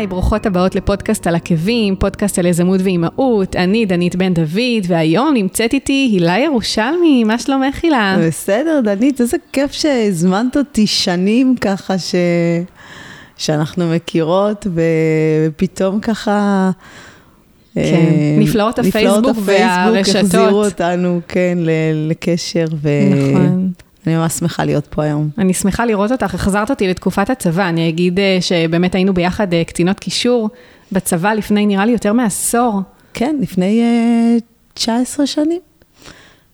היי, ברוכות הבאות לפודקאסט על עקבים, פודקאסט על יזמות ואימהות. אני דנית בן דוד, והיום נמצאת איתי הילה ירושלמי, מה שלומך הילה? בסדר, דנית, איזה כיף שהזמנת אותי שנים ככה ש... שאנחנו מכירות, ופתאום ככה... כן, אה, נפלאות הפייסבוק והרשתות. נפלאות הפייסבוק החזירו אותנו, כן, לקשר. ו... נכון. אני ממש שמחה להיות פה היום. אני שמחה לראות אותך, החזרת אותי לתקופת הצבא, אני אגיד אה, שבאמת היינו ביחד אה, קצינות קישור בצבא לפני נראה לי יותר מעשור. כן, לפני uh, 19 שנים.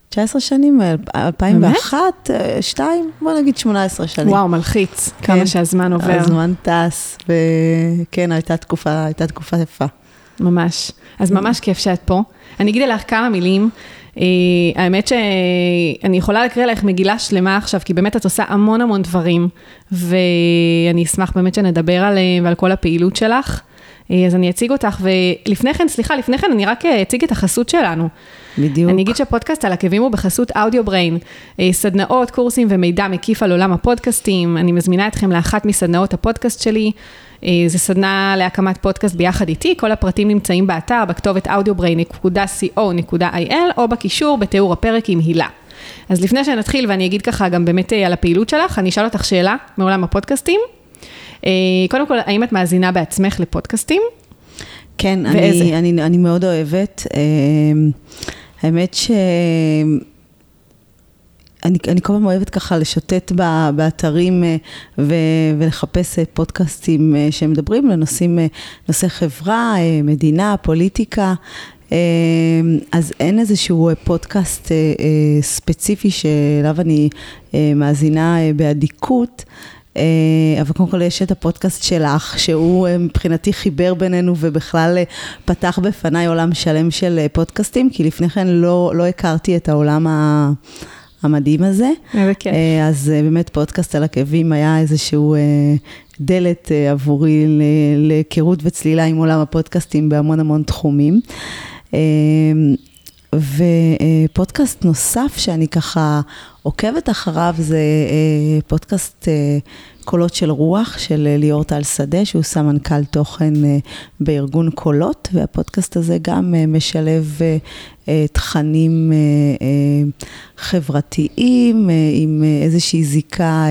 19 שנים, 2001, 2, בוא נגיד 18 שנים. וואו, מלחיץ, כן, כמה שהזמן עובר. הזמן טס, וכן, הייתה תקופה, הייתה תקופה יפה. ממש. אז ממש כיף שאת פה. אני אגיד לך כמה מילים. Uh, האמת שאני יכולה להקריא לך מגילה שלמה עכשיו, כי באמת את עושה המון המון דברים, ואני אשמח באמת שנדבר עליהם ועל כל הפעילות שלך. Uh, אז אני אציג אותך, ולפני כן, סליחה, לפני כן אני רק אציג את החסות שלנו. בדיוק. אני אגיד שהפודקאסט על עקבים הוא בחסות אודיו בריין. אה, סדנאות, קורסים ומידע מקיף על עולם הפודקאסטים. אני מזמינה אתכם לאחת מסדנאות הפודקאסט שלי. אה, זו סדנה להקמת פודקאסט ביחד איתי, כל הפרטים נמצאים באתר, בכתובת audiobrain.co.il או בקישור בתיאור הפרק עם הילה. אז לפני שנתחיל ואני אגיד ככה גם באמת אה, על הפעילות שלך, אני אשאל אותך שאלה מעולם הפודקאסטים. קודם כל, האם את מאזינה בעצמך לפודקאסטים? כן, אני, אני, אני מאוד אוהבת. האמת ש... אני, אני כל הזמן אוהבת ככה לשוטט באתרים אה, ו, ולחפש אה, פודקאסטים אה, שמדברים לנושאים, נושאי חברה, מדינה, פוליטיקה. אז אין איזשהו פודקאסט ספציפי שאליו אני מאזינה באדיקות. אבל קודם כל יש את הפודקאסט שלך, שהוא מבחינתי חיבר בינינו ובכלל פתח בפניי עולם שלם של פודקאסטים, כי לפני כן לא, לא הכרתי את העולם ה... המדהים הזה. איזה כיף. אז באמת פודקאסט על עקבים היה איזשהו דלת עבורי להיכרות וצלילה עם עולם הפודקאסטים בהמון המון תחומים. ופודקאסט נוסף שאני ככה עוקבת אחריו זה אה, פודקאסט אה, קולות של רוח של אה, ליאור טל שדה, שהוא סמנכ"ל תוכן בארגון קולות, והפודקאסט הזה גם משלב תכנים חברתיים עם איזושהי זיקה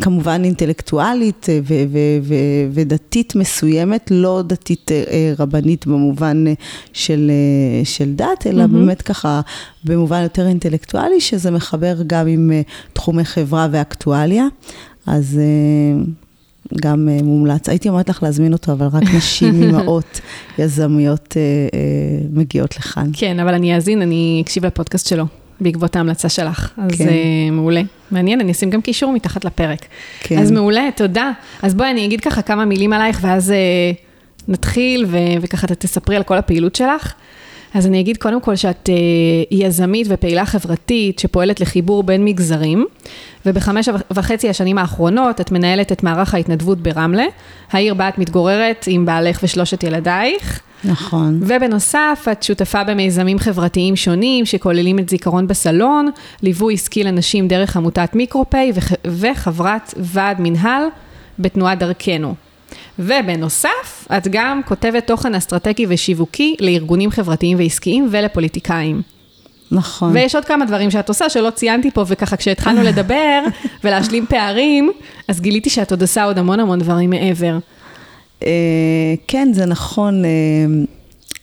כמובן אינטלקטואלית אה, ו- ו- ו- ודתית מסוימת, לא דתית אה, אה, רבנית במובן של, של דת, אלא mm-hmm. באמת ככה במובן יותר אינטלקטואלי, שזה מחבר גם עם תחומי חברה ואקטואליה. אז גם מומלץ. הייתי אומרת לך להזמין אותו, אבל רק נשים, אימהות, יזמיות מגיעות לכאן. כן, אבל אני אאזין, אני אקשיב לפודקאסט שלו. בעקבות ההמלצה שלך. אז כן. uh, מעולה. מעניין, אני אשים גם קישור מתחת לפרק. כן. אז מעולה, תודה. אז בואי אני אגיד ככה כמה מילים עלייך, ואז uh, נתחיל, ו- וככה תספרי על כל הפעילות שלך. אז אני אגיד קודם כל שאת uh, יזמית ופעילה חברתית שפועלת לחיבור בין מגזרים, ובחמש וחצי השנים האחרונות את מנהלת את מערך ההתנדבות ברמלה, העיר בה את מתגוררת עם בעלך ושלושת ילדייך. נכון. ובנוסף, את שותפה במיזמים חברתיים שונים שכוללים את זיכרון בסלון, ליווי עסקי לנשים דרך עמותת מיקרופיי וח... וחברת ועד מנהל בתנועת דרכנו. ובנוסף, את גם כותבת תוכן אסטרטגי ושיווקי לארגונים חברתיים ועסקיים ולפוליטיקאים. נכון. ויש עוד כמה דברים שאת עושה שלא ציינתי פה, וככה כשהתחלנו לדבר ולהשלים פערים, אז גיליתי שאת עוד עושה עוד המון המון דברים מעבר. אה, כן, זה נכון. אה,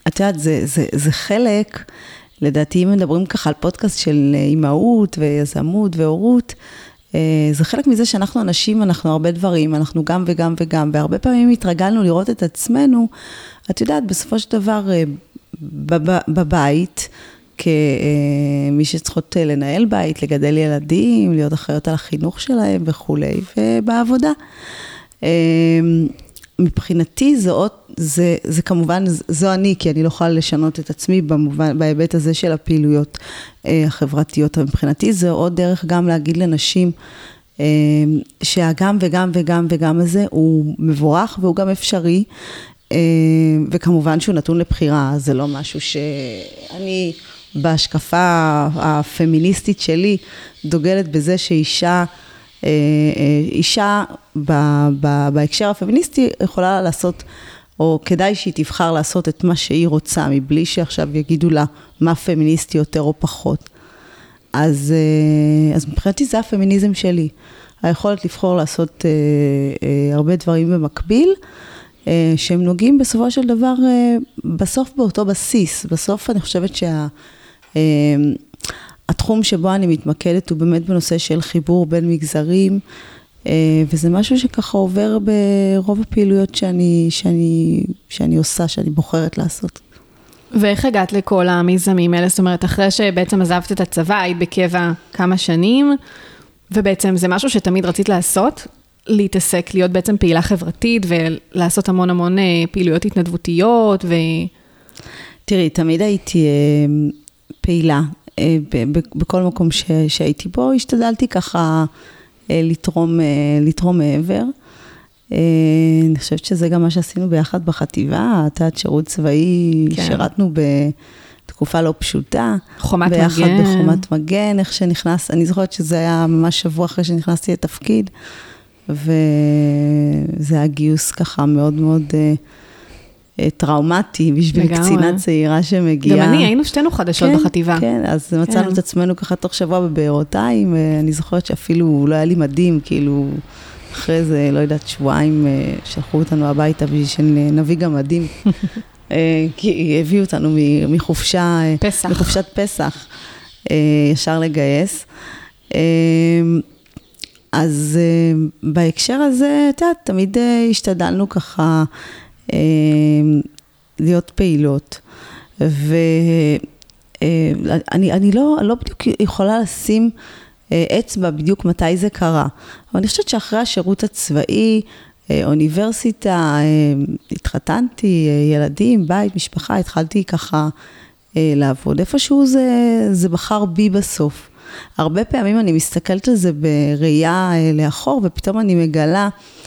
את יודעת, זה, זה, זה חלק, לדעתי, אם מדברים ככה על פודקאסט של אימהות ויזמות והורות, אה, זה חלק מזה שאנחנו אנשים, אנחנו הרבה דברים, אנחנו גם וגם וגם, והרבה פעמים התרגלנו לראות את עצמנו, את יודעת, בסופו של דבר, בבית, כמי שצריכות לנהל בית, לגדל ילדים, להיות אחראיות על החינוך שלהם וכולי, ובעבודה. מבחינתי זה, עוד, זה, זה כמובן, זו אני, כי אני לא יכולה לשנות את עצמי במובן, בהיבט הזה של הפעילויות אה, החברתיות. מבחינתי זה עוד דרך גם להגיד לנשים אה, שהגם וגם וגם וגם הזה הוא מבורך והוא גם אפשרי, אה, וכמובן שהוא נתון לבחירה, זה לא משהו שאני בהשקפה הפמיניסטית שלי דוגלת בזה שאישה, אה, אה, אישה בהקשר הפמיניסטי יכולה לעשות, או כדאי שהיא תבחר לעשות את מה שהיא רוצה, מבלי שעכשיו יגידו לה מה פמיניסטי יותר או פחות. אז, אה, אז מבחינתי זה הפמיניזם שלי. היכולת לבחור לעשות אה, אה, הרבה דברים במקביל, אה, שהם נוגעים בסופו של דבר, אה, בסוף באותו בסיס. בסוף אני חושבת שה... התחום שבו אני מתמקדת הוא באמת בנושא של חיבור בין מגזרים, אה, וזה משהו שככה עובר ברוב הפעילויות שאני, שאני, שאני עושה, שאני בוחרת לעשות. ואיך הגעת לכל המיזמים האלה? זאת אומרת, אחרי שבעצם עזבת את הצבא, היית בקבע כמה שנים, ובעצם זה משהו שתמיד רצית לעשות, להתעסק, להיות בעצם פעילה חברתית ולעשות המון המון אה, פעילויות התנדבותיות ו... תראי, תמיד הייתי אה, פעילה. בכל מקום שהייתי בו, השתדלתי ככה לתרום, לתרום מעבר. אני חושבת שזה גם מה שעשינו ביחד בחטיבה, את יודעת, שירות צבאי, כן. שירתנו בתקופה לא פשוטה. חומת ביחד מגן. ביחד בחומת מגן, איך שנכנס, אני זוכרת שזה היה ממש שבוע אחרי שנכנסתי לתפקיד, וזה היה גיוס ככה מאוד מאוד... אה, טראומטי בשביל לגמרי. קצינה צעירה שמגיעה. גם אני, היינו שתינו חדשות כן, בחטיבה. כן, אז כן. מצאנו את עצמנו ככה תוך שבוע בבארותיים, אני זוכרת שאפילו לא היה לי מדים, כאילו, אחרי זה, לא יודעת, שבועיים אה, שלחו אותנו הביתה בשביל שנביא גם מדים. אה, כי הביאו אותנו מחופשה, פסח. מחופשת פסח, ישר לגייס. אז בהקשר הזה, את יודעת, תמיד השתדלנו ככה אה, להיות פעילות. ואני אה, אני לא, לא בדיוק יכולה לשים אה, אצבע בדיוק מתי זה קרה, אבל אני חושבת שאחרי השירות הצבאי, אוניברסיטה, התחתנתי, ילדים, בית, משפחה, התחלתי ככה לעבוד. איפשהו זה, זה בחר בי בסוף. הרבה פעמים אני מסתכלת על זה בראייה לאחור, ופתאום אני מגלה אמ,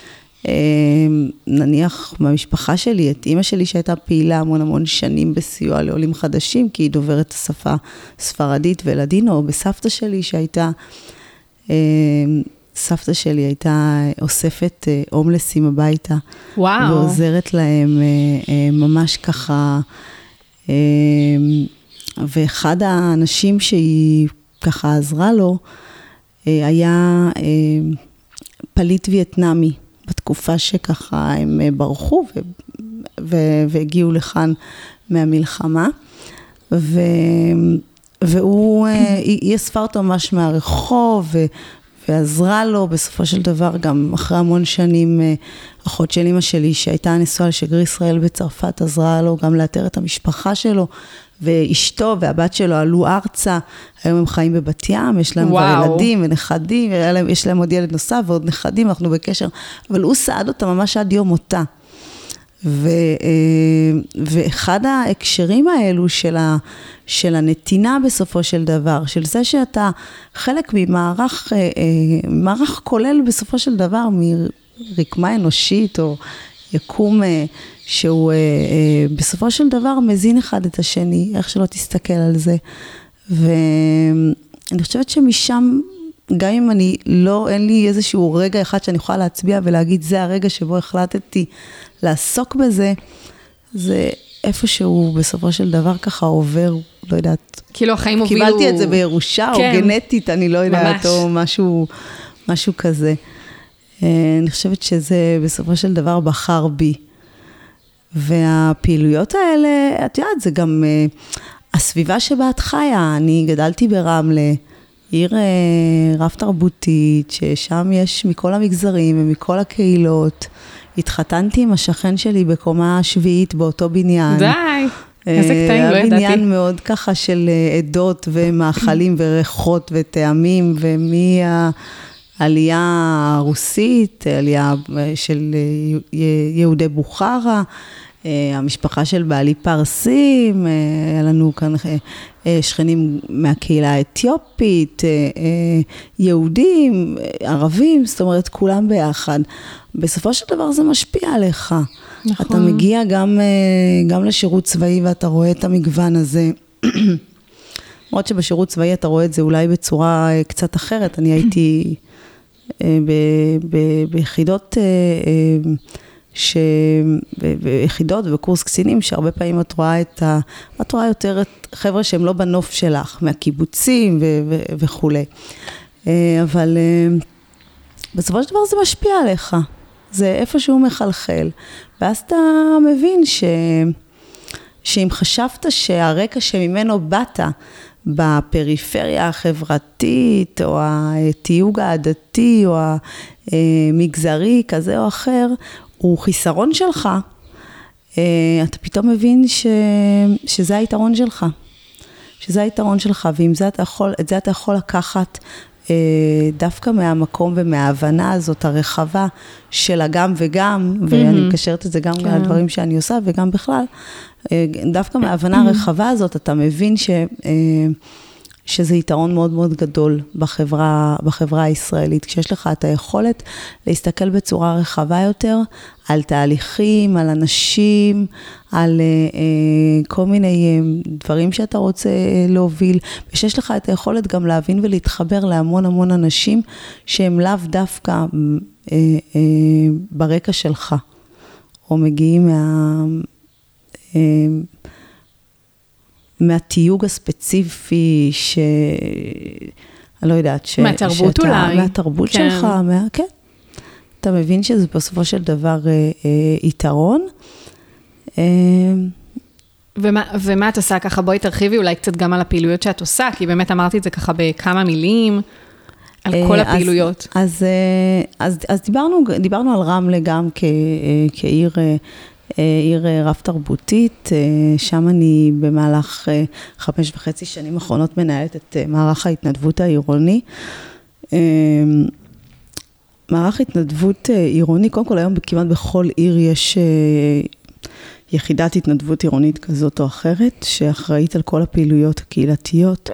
נניח במשפחה שלי, את אימא שלי שהייתה פעילה המון המון שנים בסיוע לעולים חדשים, כי היא דוברת השפה ספרדית ולדינו, או בסבתא שלי שהייתה, אמ, סבתא שלי הייתה אוספת אה, הומלסים הביתה. וואו. ועוזרת להם אה, אה, ממש ככה, אמ, ואחד האנשים שהיא ככה עזרה לו, היה פליט וייטנאמי. בתקופה שככה הם אה, ברחו ו- ו- והגיעו לכאן מהמלחמה. ו- והוא, אה, היא אספה אותו ממש מהרחוב ו- ועזרה לו בסופו של דבר, גם אחרי המון שנים, אה, אחות של אימא שלי שהייתה נשואה לשגריר ישראל בצרפת, עזרה לו גם לאתר את המשפחה שלו. ואשתו והבת שלו עלו ארצה, היום הם חיים בבת ים, יש להם כבר ילדים ונכדים, יש להם עוד ילד נוסף ועוד נכדים, אנחנו בקשר, אבל הוא סעד אותה ממש עד יום מותה. ו, אה, ואחד ההקשרים האלו של, ה, של הנתינה בסופו של דבר, של זה שאתה חלק ממערך, אה, אה, מערך כולל בסופו של דבר מרקמה אנושית או יקום שהוא אה, אה, בסופו של דבר מזין אחד את השני, איך שלא תסתכל על זה. ואני חושבת שמשם, גם אם אני לא, אין לי איזשהו רגע אחד שאני יכולה להצביע ולהגיד, זה הרגע שבו החלטתי לעסוק בזה, זה איפשהו בסופו של דבר ככה עובר, לא יודעת. כאילו החיים הובילו... קיבלתי את זה בירושה, כן. או גנטית, אני לא יודעת, ממש. או משהו, משהו כזה. אה, אני חושבת שזה בסופו של דבר בחר בי. והפעילויות האלה, את יודעת, זה גם uh, הסביבה שבה את חיה. אני גדלתי ברמלה, עיר uh, רב-תרבותית, ששם יש מכל המגזרים ומכל הקהילות. התחתנתי עם השכן שלי בקומה השביעית באותו בניין. די, איזה קטעים, לא ידעתי. בניין מאוד ככה של עדות ומאכלים וריחות וטעמים, ומהעלייה הרוסית, עלייה של יהודי בוכרה. אה, המשפחה של בעלי פרסים, אה, היה לנו כאן אה, שכנים מהקהילה האתיופית, יהודים, ערבים, זאת אומרת, כולם ביחד. בסופו של דבר זה משפיע עליך. נכון. אתה מגיע גם, גם לשירות צבאי ואתה רואה את המגוון הזה. למרות שבשירות צבאי אתה רואה את זה אולי בצורה קצת אחרת. אני הייתי ביחידות ש... ביחידות ובקורס קצינים, שהרבה פעמים את רואה את ה... את רואה יותר את חבר'ה שהם לא בנוף שלך, מהקיבוצים ו... ו... וכולי. אבל בסופו של דבר זה משפיע עליך, זה איפשהו מחלחל, ואז אתה מבין ש... שאם חשבת שהרקע שממנו באת, בפריפריה החברתית, או התיוג העדתי, או המגזרי, כזה או אחר, הוא חיסרון שלך, אה, אתה פתאום מבין ש... שזה היתרון שלך. שזה היתרון שלך, ועם זה אתה יכול, את זה אתה יכול לקחת אה, דווקא מהמקום ומההבנה הזאת הרחבה של הגם וגם, mm-hmm. ואני מקשרת את זה גם כן. לדברים שאני עושה וגם בכלל, דווקא מההבנה הרחבה הזאת אתה מבין ש... שזה יתרון מאוד מאוד גדול בחברה, בחברה הישראלית, כשיש לך את היכולת להסתכל בצורה רחבה יותר על תהליכים, על אנשים, על uh, uh, כל מיני uh, דברים שאתה רוצה uh, להוביל, ושיש לך את היכולת גם להבין ולהתחבר להמון המון אנשים שהם לאו דווקא uh, uh, ברקע שלך, או מגיעים מה... Uh, מהתיוג הספציפי, ש... אני לא יודעת, ש... מהתרבות שאתה, אולי. מהתרבות כן. שלך, מה... כן. אתה מבין שזה בסופו של דבר אה, אה, יתרון. אה, ומה, ומה את עושה ככה? בואי תרחיבי אולי קצת גם על הפעילויות שאת עושה, כי באמת אמרתי את זה ככה בכמה מילים, על כל אה, הפעילויות. אז, אז, אה, אז, אז דיברנו, דיברנו על רמלה גם כ, כעיר אה, עיר אה, רב תרבותית, אה, שם אני במהלך חמש וחצי שנים האחרונות מנהלת את מערך ההתנדבות העירוני. מערך התנדבות עירוני, קודם כל היום כמעט בכל עיר יש יחידת התנדבות עירונית כזאת או אחרת, שאחראית על כל הפעילויות הקהילתיות.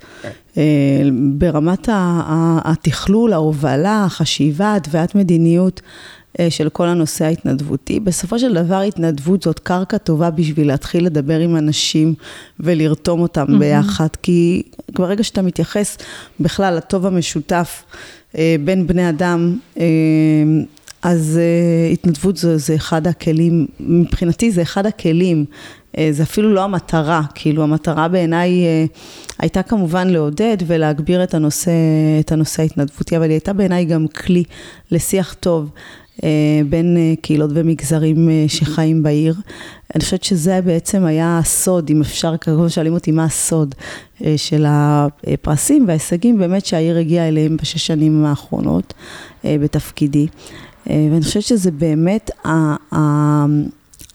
ברמת התכלול, ההובלה, החשיבה, התוויית מדיניות. אה, של כל הנושא ההתנדבותי. בסופו של דבר התנדבות זאת קרקע טובה בשביל להתחיל לדבר עם אנשים ולרתום אותם mm-hmm. ביחד, כי ברגע שאתה מתייחס בכלל לטוב המשותף אה, בין בני אדם, אה, אז התנדבות זה, זה אחד הכלים, מבחינתי זה אחד הכלים, זה אפילו לא המטרה, כאילו המטרה בעיניי הייתה כמובן לעודד ולהגביר את הנושא, את הנושא ההתנדבותי, אבל היא הייתה בעיניי גם כלי לשיח טוב. אה, בין אה, קהילות ומגזרים אה, שחיים בעיר. אני חושבת שזה בעצם היה הסוד, אם אפשר, ככה שואלים אותי מה הסוד של הפרסים וההישגים באמת שהעיר הגיעה אליהם בשש שנים האחרונות בתפקידי. ואני חושבת שזה באמת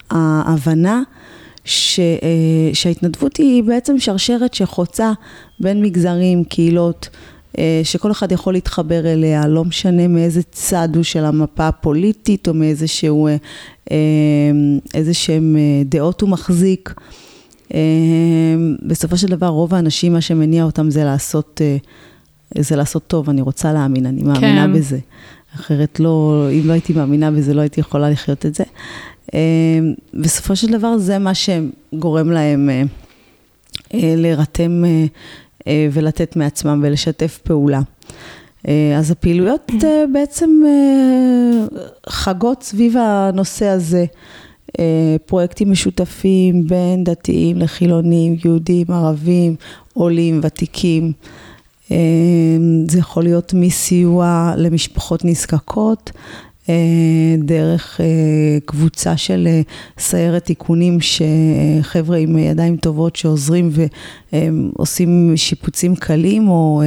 ההבנה ש, שההתנדבות היא בעצם שרשרת שחוצה בין מגזרים, קהילות. אה, שכל אחד יכול להתחבר אליה, לא משנה מאיזה צד הוא של המפה הפוליטית או מאיזה שהוא, אה, אה, איזה שהם דעות הוא מחזיק. בסופו של דבר רוב האנשים, מה שמניע אותם זה לעשות, זה לעשות טוב, אני רוצה להאמין, אני מאמינה כן. בזה. אחרת לא, אם לא הייתי מאמינה בזה, לא הייתי יכולה לחיות את זה. בסופו של דבר זה מה שגורם להם להירתם ולתת מעצמם ולשתף פעולה. אה, אז הפעילויות אה, בעצם חגות סביב הנושא הזה. פרויקטים משותפים בין דתיים לחילונים, יהודים, ערבים, עולים, ותיקים. זה יכול להיות מסיוע למשפחות נזקקות, אה, דרך אה, קבוצה של אה, סיירת תיקונים, שחבר'ה עם ידיים טובות שעוזרים ועושים שיפוצים קלים, או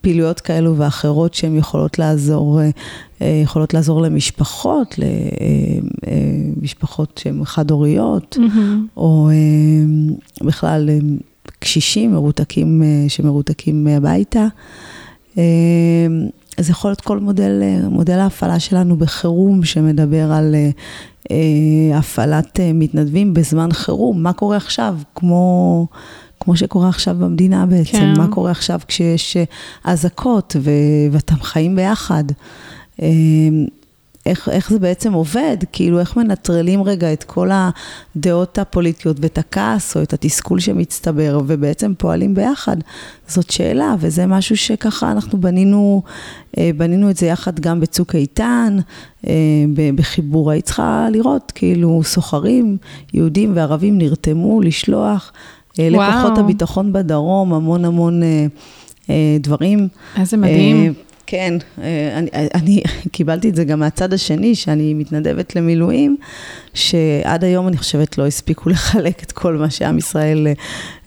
פעילויות כאלו ואחרות שהן יכולות לעזור, יכולות לעזור למשפחות, למשפחות שהן חד-הוריות, mm-hmm. או בכלל קשישים מרותקים, שמרותקים הביתה. אז יכול להיות כל מודל, מודל ההפעלה שלנו בחירום שמדבר על אה, אה, הפעלת אה, מתנדבים בזמן חירום, מה קורה עכשיו, כמו, כמו שקורה עכשיו במדינה בעצם, כן. מה קורה עכשיו כשיש אזעקות ואתם חיים ביחד. איך, איך זה בעצם עובד, כאילו איך מנטרלים רגע את כל הדעות הפוליטיות ואת הכעס או את התסכול שמצטבר ובעצם פועלים ביחד. זאת שאלה, וזה משהו שככה אנחנו בנינו, אה, בנינו את זה יחד גם בצוק איתן, אה, בחיבור, היית צריכה לראות, כאילו סוחרים, יהודים וערבים נרתמו לשלוח אה, וואו. לכוחות הביטחון בדרום המון המון דברים. איזה מדהים. כן, אה, אני, אני קיבלתי את זה גם מהצד השני, שאני מתנדבת למילואים, שעד היום אני חושבת לא הספיקו לחלק את כל מה שעם ישראל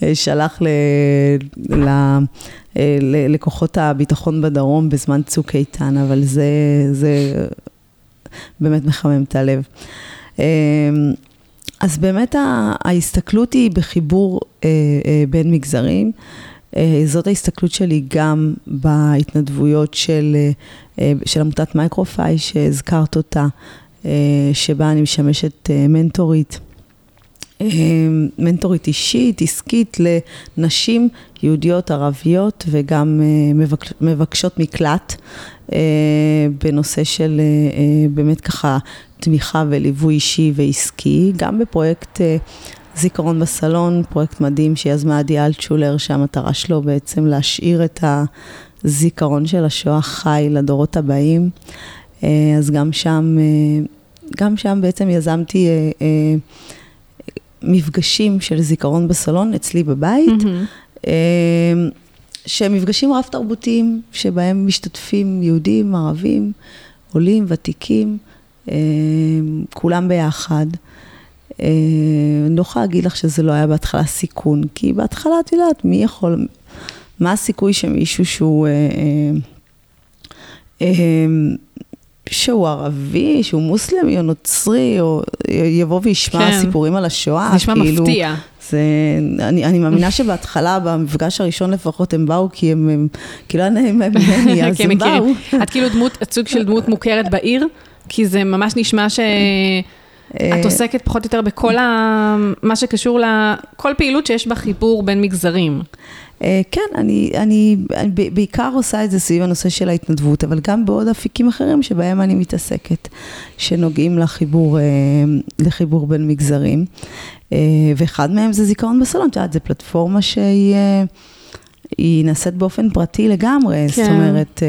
אה, שלח ל, ל, אה, ל, לכוחות הביטחון בדרום בזמן צוק איתן, אבל זה, זה באמת מחמם את הלב. אז באמת ההסתכלות היא בחיבור בין מגזרים. אה, זאת ההסתכלות שלי גם בהתנדבויות של, אה, של עמותת מייקרופאי שהזכרת אותה, אה, שבה אני משמשת מנטורית. מנטורית אישית, עסקית, לנשים יהודיות, ערביות וגם מבקשות מקלט בנושא של באמת ככה תמיכה וליווי אישי ועסקי, גם בפרויקט זיכרון בסלון, פרויקט מדהים שיזמה עדי אלטשולר, שהמטרה שלו בעצם להשאיר את הזיכרון של השואה חי לדורות הבאים. אה, אז גם שם, אה, גם שם בעצם יזמתי אה, מפגשים של זיכרון בסלון אצלי בבית. Mm-hmm. שהם מפגשים רב-תרבותיים, שבהם משתתפים יהודים, ערבים, עולים, ותיקים, כולם ביחד. אה, אני לא יכולה להגיד לך שזה לא היה בהתחלה סיכון, כי בהתחלה את יודעת, מי יכול, מה הסיכוי שמישהו שהוא... אה, אה, שהוא ערבי, שהוא מוסלמי או נוצרי, או יבוא וישמע כן. סיפורים על השואה. זה נשמע כאילו, מפתיע. זה, אני, אני מאמינה שבהתחלה, במפגש הראשון לפחות, הם באו כי הם, הם כאילו היה נעים ממני, אז הם באו. את כאילו דמות, סוג של דמות מוכרת בעיר, כי זה ממש נשמע ש... את אה, עוסקת פחות או יותר בכל ה... מה שקשור לכל פעילות שיש בה חיבור בין מגזרים. אה, כן, אני, אני, אני בעיקר עושה את זה סביב הנושא של ההתנדבות, אבל גם בעוד אפיקים אחרים שבהם אני מתעסקת, שנוגעים לחיבור, אה, לחיבור בין מגזרים. ואחד מהם זה זיכרון בסלון, את יודעת, זו פלטפורמה שהיא נעשית באופן פרטי לגמרי, כן. זאת אומרת...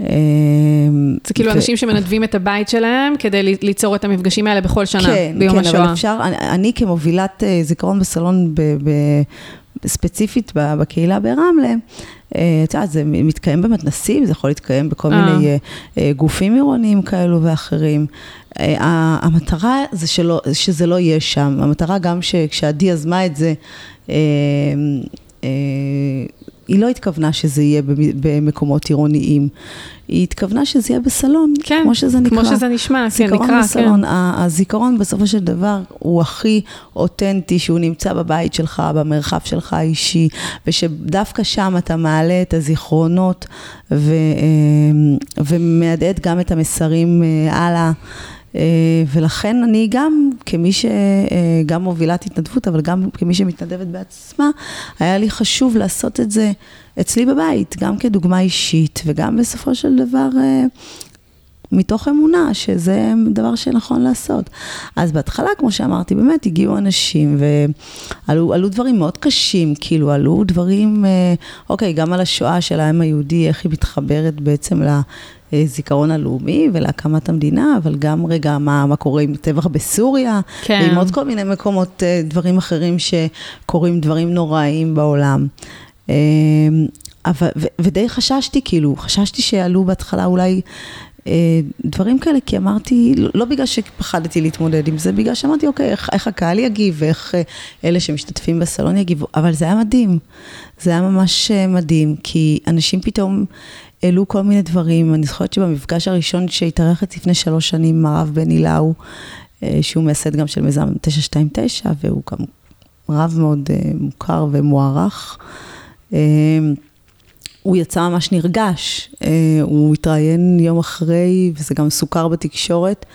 אמ, זה כאילו אנשים שמנדבים את הבית שלהם כדי ליצור את המפגשים האלה בכל שנה, כן, ביום השואה. כן, כן, אבל אפשר, אני כמובילת אה, זיכרון בסלון ספציפית בקהילה ברמלה, אה, את יודעת, זה מתקיים במתנסים, זה יכול להתקיים בכל אה. מיני גופים עירוניים כאלו ואחרים. המטרה זה שלא, שזה לא יהיה שם, המטרה גם שכשעדי יזמה את זה, היא לא התכוונה שזה יהיה במקומות עירוניים, היא התכוונה שזה יהיה בסלון, כן, כמו שזה נקרא. כמו שזה נשמע, כן, נקרא, כן. בסלון. הזיכרון בסופו של דבר הוא הכי אותנטי, שהוא נמצא בבית שלך, במרחב שלך האישי, ושדווקא שם אתה מעלה את הזיכרונות ו, אה, ומהדהד גם את המסרים אה, הלאה. אה, ולכן אני גם, כמי שגם אה, מובילת התנדבות, אבל גם כמי שמתנדבת בעצמה, היה לי חשוב לעשות את זה אצלי בבית, גם כדוגמה אישית, וגם בסופו של דבר אה, מתוך אמונה שזה דבר שנכון לעשות. אז בהתחלה, כמו שאמרתי, באמת הגיעו אנשים ועלו דברים מאוד קשים, כאילו עלו דברים, אוקיי, גם על השואה של העם היהודי, איך היא מתחברת בעצם ל... הזיכרון הלאומי ולהקמת המדינה, אבל גם רגע מה, מה קורה עם טבח בסוריה, כן. ועם עוד כל מיני מקומות, אה, דברים אחרים שקורים דברים נוראיים בעולם. אה, אבל, ו, ודי חששתי, כאילו, חששתי שיעלו בהתחלה אולי אה, דברים כאלה, כי אמרתי, לא, לא בגלל שפחדתי להתמודד עם זה, בגלל שאמרתי, אוקיי, איך, איך הקהל יגיב, ואיך אלה שמשתתפים בסלון יגיבו, אבל זה היה מדהים. זה היה ממש מדהים, כי אנשים פתאום העלו כל מיני דברים. אני זוכרת שבמפגש הראשון שהתארחת לפני שלוש שנים הרב בני לאו, אה, שהוא מייסד גם של מיזם 929, והוא גם רב מאוד אה, מוכר ומוערך. אה, הוא יצא ממש נרגש, הוא התראיין יום אחרי, וזה גם סוכר בתקשורת.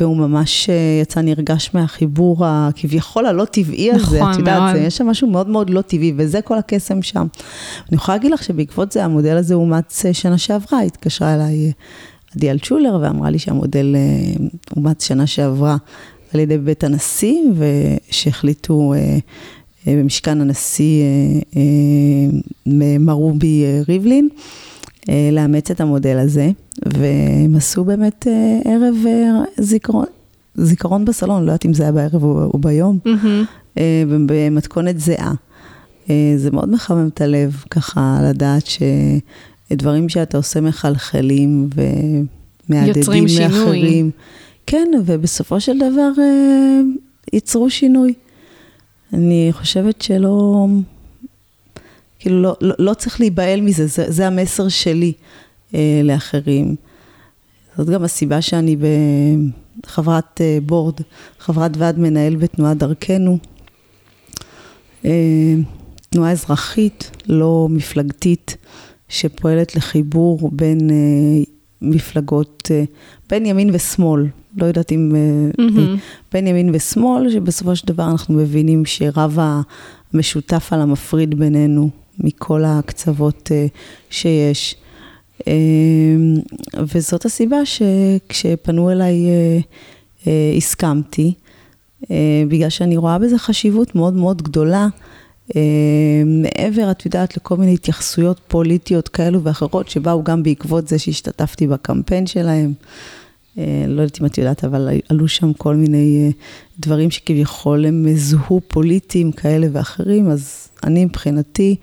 והוא ממש אה, יצא נרגש מהחיבור הכביכול הלא טבעי הזה, נכון, את יודעת, מאוד. זה, יש שם משהו מאוד מאוד לא טבעי, וזה כל הקסם שם. אני יכולה להגיד לך שבעקבות זה המודל הזה אומץ אה, שנה שעברה, התקשרה אליי עדי אלטשולר, ואמרה לי שהמודל אומץ שנה שעברה על ידי בית הנשיא, ושהחליטו במשכן הנשיא מרובי ריבלין. לאמץ את המודל הזה, והם עשו באמת ערב זיכרון, זיכרון בסלון, לא יודעת אם זה היה בערב או, או ביום, mm-hmm. במתכונת זהה. זה מאוד מחמם את הלב, ככה לדעת שדברים שאתה עושה מחלחלים ומהדהדים לאחרים. כן, ובסופו של דבר ייצרו שינוי. אני חושבת שלא, כאילו לא, לא, לא צריך להיבהל מזה, זה, זה המסר שלי אה, לאחרים. זאת גם הסיבה שאני בחברת אה, בורד, חברת ועד מנהל בתנועת דרכנו. אה, תנועה אזרחית, לא מפלגתית, שפועלת לחיבור בין אה, מפלגות, אה, בין ימין ושמאל. לא יודעת אם... Mm-hmm. בין ימין ושמאל, שבסופו של דבר אנחנו מבינים שרב המשותף על המפריד בינינו מכל הקצוות אה, שיש. וזאת הסיבה שכשפנו אליי הסכמתי, בגלל שאני רואה בזה חשיבות מאוד מאוד גדולה. מעבר, את יודעת, לכל מיני התייחסויות פוליטיות כאלו ואחרות, שבאו גם בעקבות זה שהשתתפתי בקמפיין שלהם. אה, לא יודעת אם את יודעת, אבל עלו שם כל מיני אה, דברים שכביכול הם זוהו פוליטיים כאלה ואחרים, אז אני מבחינתי,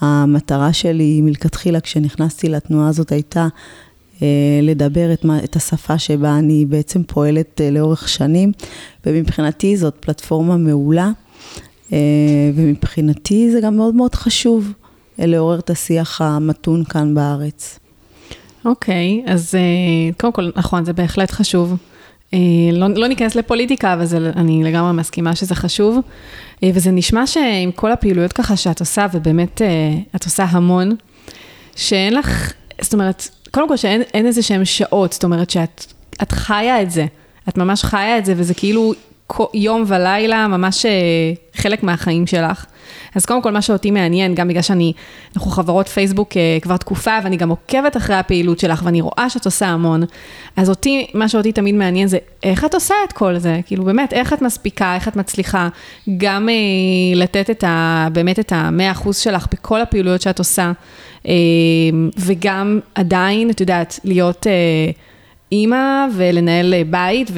המטרה שלי מלכתחילה כשנכנסתי לתנועה הזאת הייתה אה, לדבר את, את השפה שבה אני בעצם פועלת לאורך שנים, ומבחינתי זאת פלטפורמה מעולה, ומבחינתי זה גם מאוד מאוד חשוב לעורר את השיח המתון כאן בארץ. אוקיי, okay, אז uh, קודם כל, נכון, זה בהחלט חשוב. Uh, לא, לא ניכנס לפוליטיקה, אבל זה, אני לגמרי מסכימה שזה חשוב. Uh, וזה נשמע שעם כל הפעילויות ככה שאת עושה, ובאמת את עושה המון, שאין לך, זאת אומרת, קודם כל שאין איזה שהן שעות, זאת אומרת שאת חיה את זה. את ממש חיה את זה, וזה כאילו יום ולילה, ממש חלק מהחיים שלך. אז קודם כל, מה שאותי מעניין, גם בגלל שאני, אנחנו חברות פייסבוק אה, כבר תקופה, ואני גם עוקבת אחרי הפעילות שלך, ואני רואה שאת עושה המון, אז אותי, מה שאותי תמיד מעניין זה, איך את עושה את כל זה? כאילו, באמת, איך את מספיקה, איך את מצליחה גם אה, לתת את ה... באמת את המאה אחוז שלך בכל הפעילויות שאת עושה, אה, וגם עדיין, את יודעת, להיות אה, אימא ולנהל בית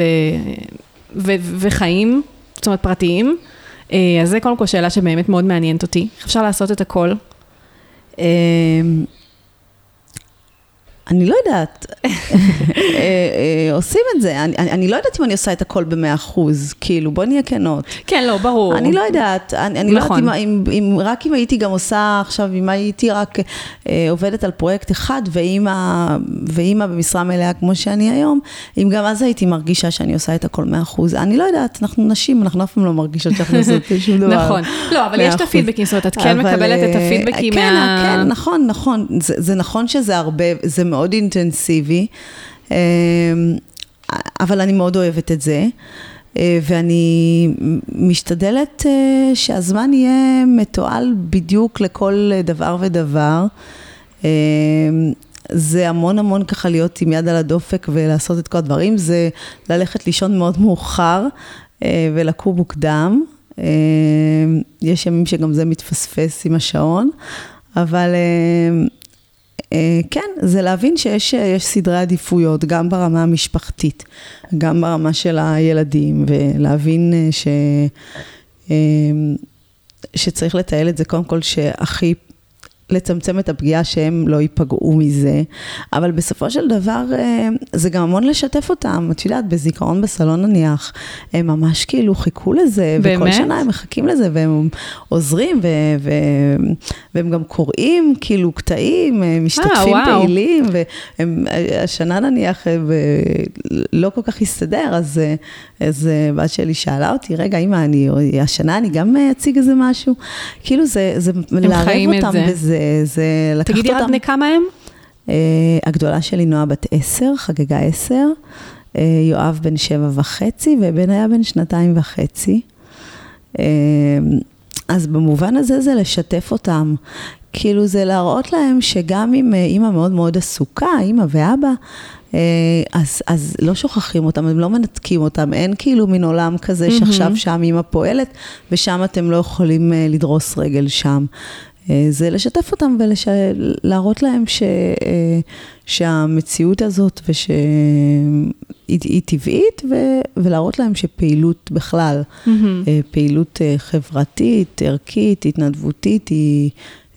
ו, וחיים, זאת אומרת, פרטיים. אה, אז זה קודם כל שאלה שבאמת מאוד מעניינת אותי. איך אפשר לעשות את הכל? אני לא יודעת, אה, אה, עושים את זה, אני, אני לא יודעת אם אני עושה את הכל במאה אחוז, כאילו, בוא נהיה כנות. כן, לא, ברור. אני לא יודעת, אני, אני נכון. לא יודעת אם, אם, אם רק אם הייתי גם עושה עכשיו, אם הייתי רק אה, עובדת על פרויקט אחד, ואימא, ואימא במשרה מלאה כמו שאני היום, אם גם אז הייתי מרגישה שאני עושה את הכל מאה אחוז. אני לא יודעת, אנחנו נשים, אנחנו אף פעם לא מרגישות שאנחנו עושות שום דבר. נכון, לא, אבל יש את הפידבקים, זאת אומרת, את כן מקבלת את הפידבקים כן, מה... כן, נכון, נכון, זה, זה נכון שזה הרבה, זה מאוד אינטנסיבי, אמ, אבל אני מאוד אוהבת את זה. אה, ואני משתדלת אה, שהזמן יהיה מתועל בדיוק לכל דבר ודבר. אמ, זה המון המון ככה להיות עם יד על הדופק ולעשות את כל הדברים, זה ללכת לישון מאוד מאוחר אה, ולקום מוקדם. אמ, יש ימים שגם זה מתפספס עם השעון, אבל כן, זה להבין שיש סדרי עדיפויות, גם ברמה המשפחתית, גם ברמה של הילדים, ולהבין אה, ש, אה, שצריך לתעל את זה קודם כל שהכי לצמצם את הפגיעה שהם לא ייפגעו מזה, אבל בסופו של דבר אה, זה גם המון לשתף אותם, את יודעת, בזיכרון בסלון נניח, הם ממש כאילו חיכו לזה, באמת? וכל שנה הם מחכים לזה, והם עוזרים, ו- ו- והם גם קוראים כאילו קטעים, אה, משתתפים 아, פעילים, והשנה נניח הם, לא כל כך הסתדר, אז, אז בת שלי שאלה אותי, רגע, אמא, אני, השנה אני גם אציג איזה משהו, כאילו זה, זה לערב אותם בזה. זה, זה לקחת אותם. תגידי בני כמה הם? Uh, הגדולה שלי נועה בת עשר, חגגה עשר, uh, יואב בן שבע וחצי, ובן היה בן שנתיים וחצי. Uh, אז במובן הזה זה לשתף אותם. כאילו זה להראות להם שגם אם אימא מאוד מאוד עסוקה, אימא ואבא, אז, אז לא שוכחים אותם, הם לא מנתקים אותם, אין כאילו מין עולם כזה שעכשיו שם אימא פועלת, ושם אתם לא יכולים לדרוס רגל שם. זה לשתף אותם ולהראות להם ש, שהמציאות הזאת ושהיא טבעית ו, ולהראות להם שפעילות בכלל, mm-hmm. פעילות חברתית, ערכית, התנדבותית, היא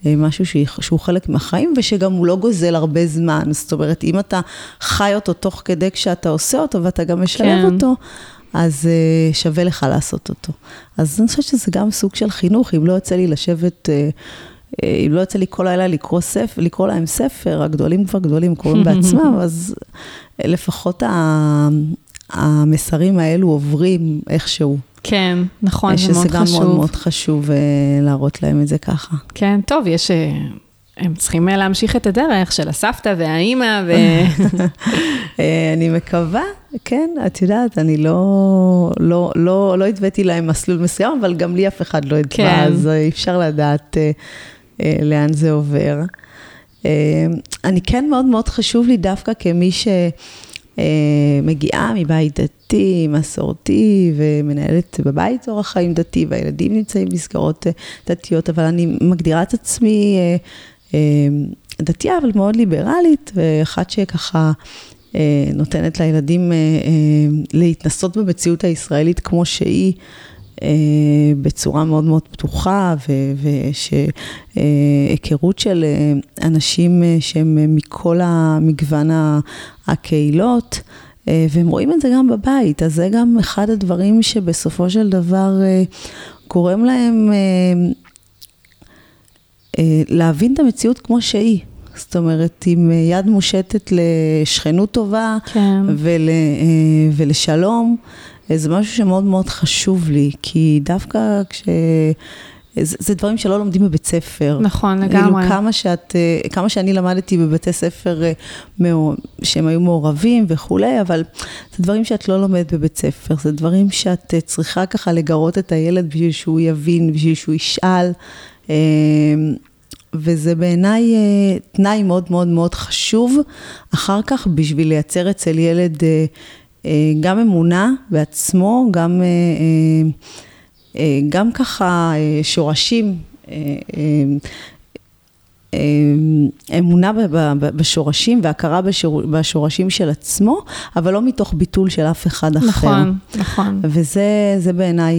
משהו שהוא חלק מהחיים ושגם הוא לא גוזל הרבה זמן. זאת אומרת, אם אתה חי אותו תוך כדי כשאתה עושה אותו ואתה גם משלב כן. אותו, אז שווה לך לעשות אותו. אז אני חושבת שזה גם סוג של חינוך, אם לא יוצא לי לשבת... אם לא יוצא לי כל לילה לקרוא ספר, לקרוא להם ספר, הגדולים כבר גדולים קוראים בעצמם, אז לפחות המסרים האלו עוברים איכשהו. כן, נכון, זה מאוד חשוב. שזה גם מאוד מאוד חשוב להראות להם את זה ככה. כן, טוב, יש... הם צריכים להמשיך את הדרך של הסבתא והאימא ו... אני מקווה, כן, את יודעת, אני לא, לא, לא, לא התוויתי להם מסלול מסוים, אבל גם לי אף אחד לא התווה, כן. אז אי אפשר לדעת אה, לאן זה עובר. אה, אני כן מאוד מאוד חשוב לי דווקא כמי שמגיעה מבית דתי, מסורתי, ומנהלת בבית אורח חיים דתי, והילדים נמצאים במסגרות אה, דתיות, אבל אני מגדירה את עצמי דתייה, אבל מאוד ליברלית, ואחת שככה נותנת לילדים להתנסות במציאות הישראלית כמו שהיא. אה, בצורה מאוד מאוד פתוחה, ושהיכרות של אה, אנשים אה, שהם מכל המגוון הקהילות, והם רואים את זה גם בבית, אז זה גם אחד הדברים שבסופו של דבר גורם להם להבין את המציאות כמו שהיא. זאת אומרת, עם יד מושטת לשכנות טובה כן. ול, ולשלום. זה משהו שמאוד מאוד חשוב לי, כי דווקא כש... זה, זה דברים שלא לומדים בבית ספר. נכון, לגמרי. כאילו כמה, שאת, כמה שאני למדתי בבתי ספר שהם היו מעורבים וכולי, אבל זה דברים שאת לא לומדת בבית ספר, זה דברים שאת צריכה ככה לגרות את הילד בשביל שהוא יבין, בשביל שהוא ישאל. וזה בעיניי תנאי מאוד מאוד מאוד חשוב, אחר כך בשביל לייצר אצל ילד אה, גם אמונה בעצמו, גם, אה, אה, גם ככה שורשים, אמונה בשורשים והכרה בשור, בשורשים של עצמו, אבל לא מתוך ביטול של אף אחד אחר. נכון, נכון. וזה בעיניי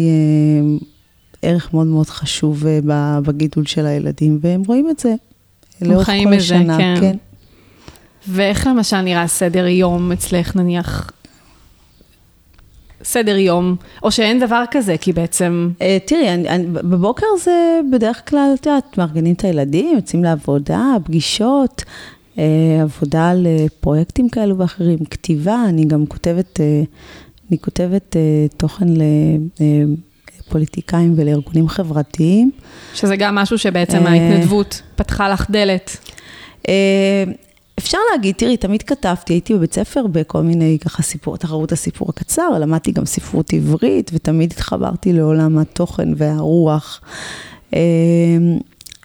ערך מאוד מאוד חשוב בגידול של הילדים, והם רואים את זה לאורך כל השנה. כן. כן. ואיך למשל נראה סדר יום אצלך, נניח, סדר יום, או שאין דבר כזה, כי בעצם... Uh, תראי, אני, אני, בבוקר זה בדרך כלל, את יודעת, מארגנים את הילדים, יוצאים לעבודה, פגישות, uh, עבודה על uh, פרויקטים כאלו ואחרים, כתיבה, אני גם כותבת, אני כותבת תוכן ל... פוליטיקאים ולארגונים חברתיים. שזה גם משהו שבעצם ההתנדבות פתחה לך דלת. אפשר להגיד, תראי, תמיד כתבתי, הייתי בבית ספר בכל מיני ככה סיפור, תחרות הסיפור הקצר, למדתי גם ספרות עברית, ותמיד התחברתי לעולם התוכן והרוח. אה,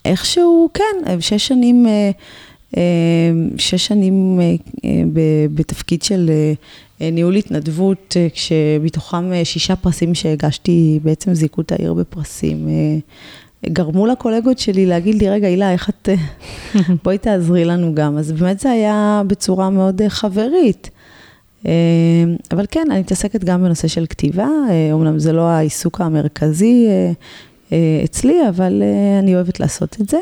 איכשהו, כן, שש שנים, אה, אה, שש שנים בתפקיד של ניהול התנדבות, כשמתוכם שישה פרסים שהגשתי, בעצם זיכו את העיר בפרסים. גרמו לקולגות שלי להגיד לי, רגע, הילה, איך את... בואי תעזרי לנו גם. אז באמת זה היה בצורה מאוד אה, חברית. אה, אבל כן, אני מתעסקת גם בנושא של כתיבה, אומנם אה, זה לא העיסוק המרכזי אצלי, אבל אני אוהבת לעשות את זה.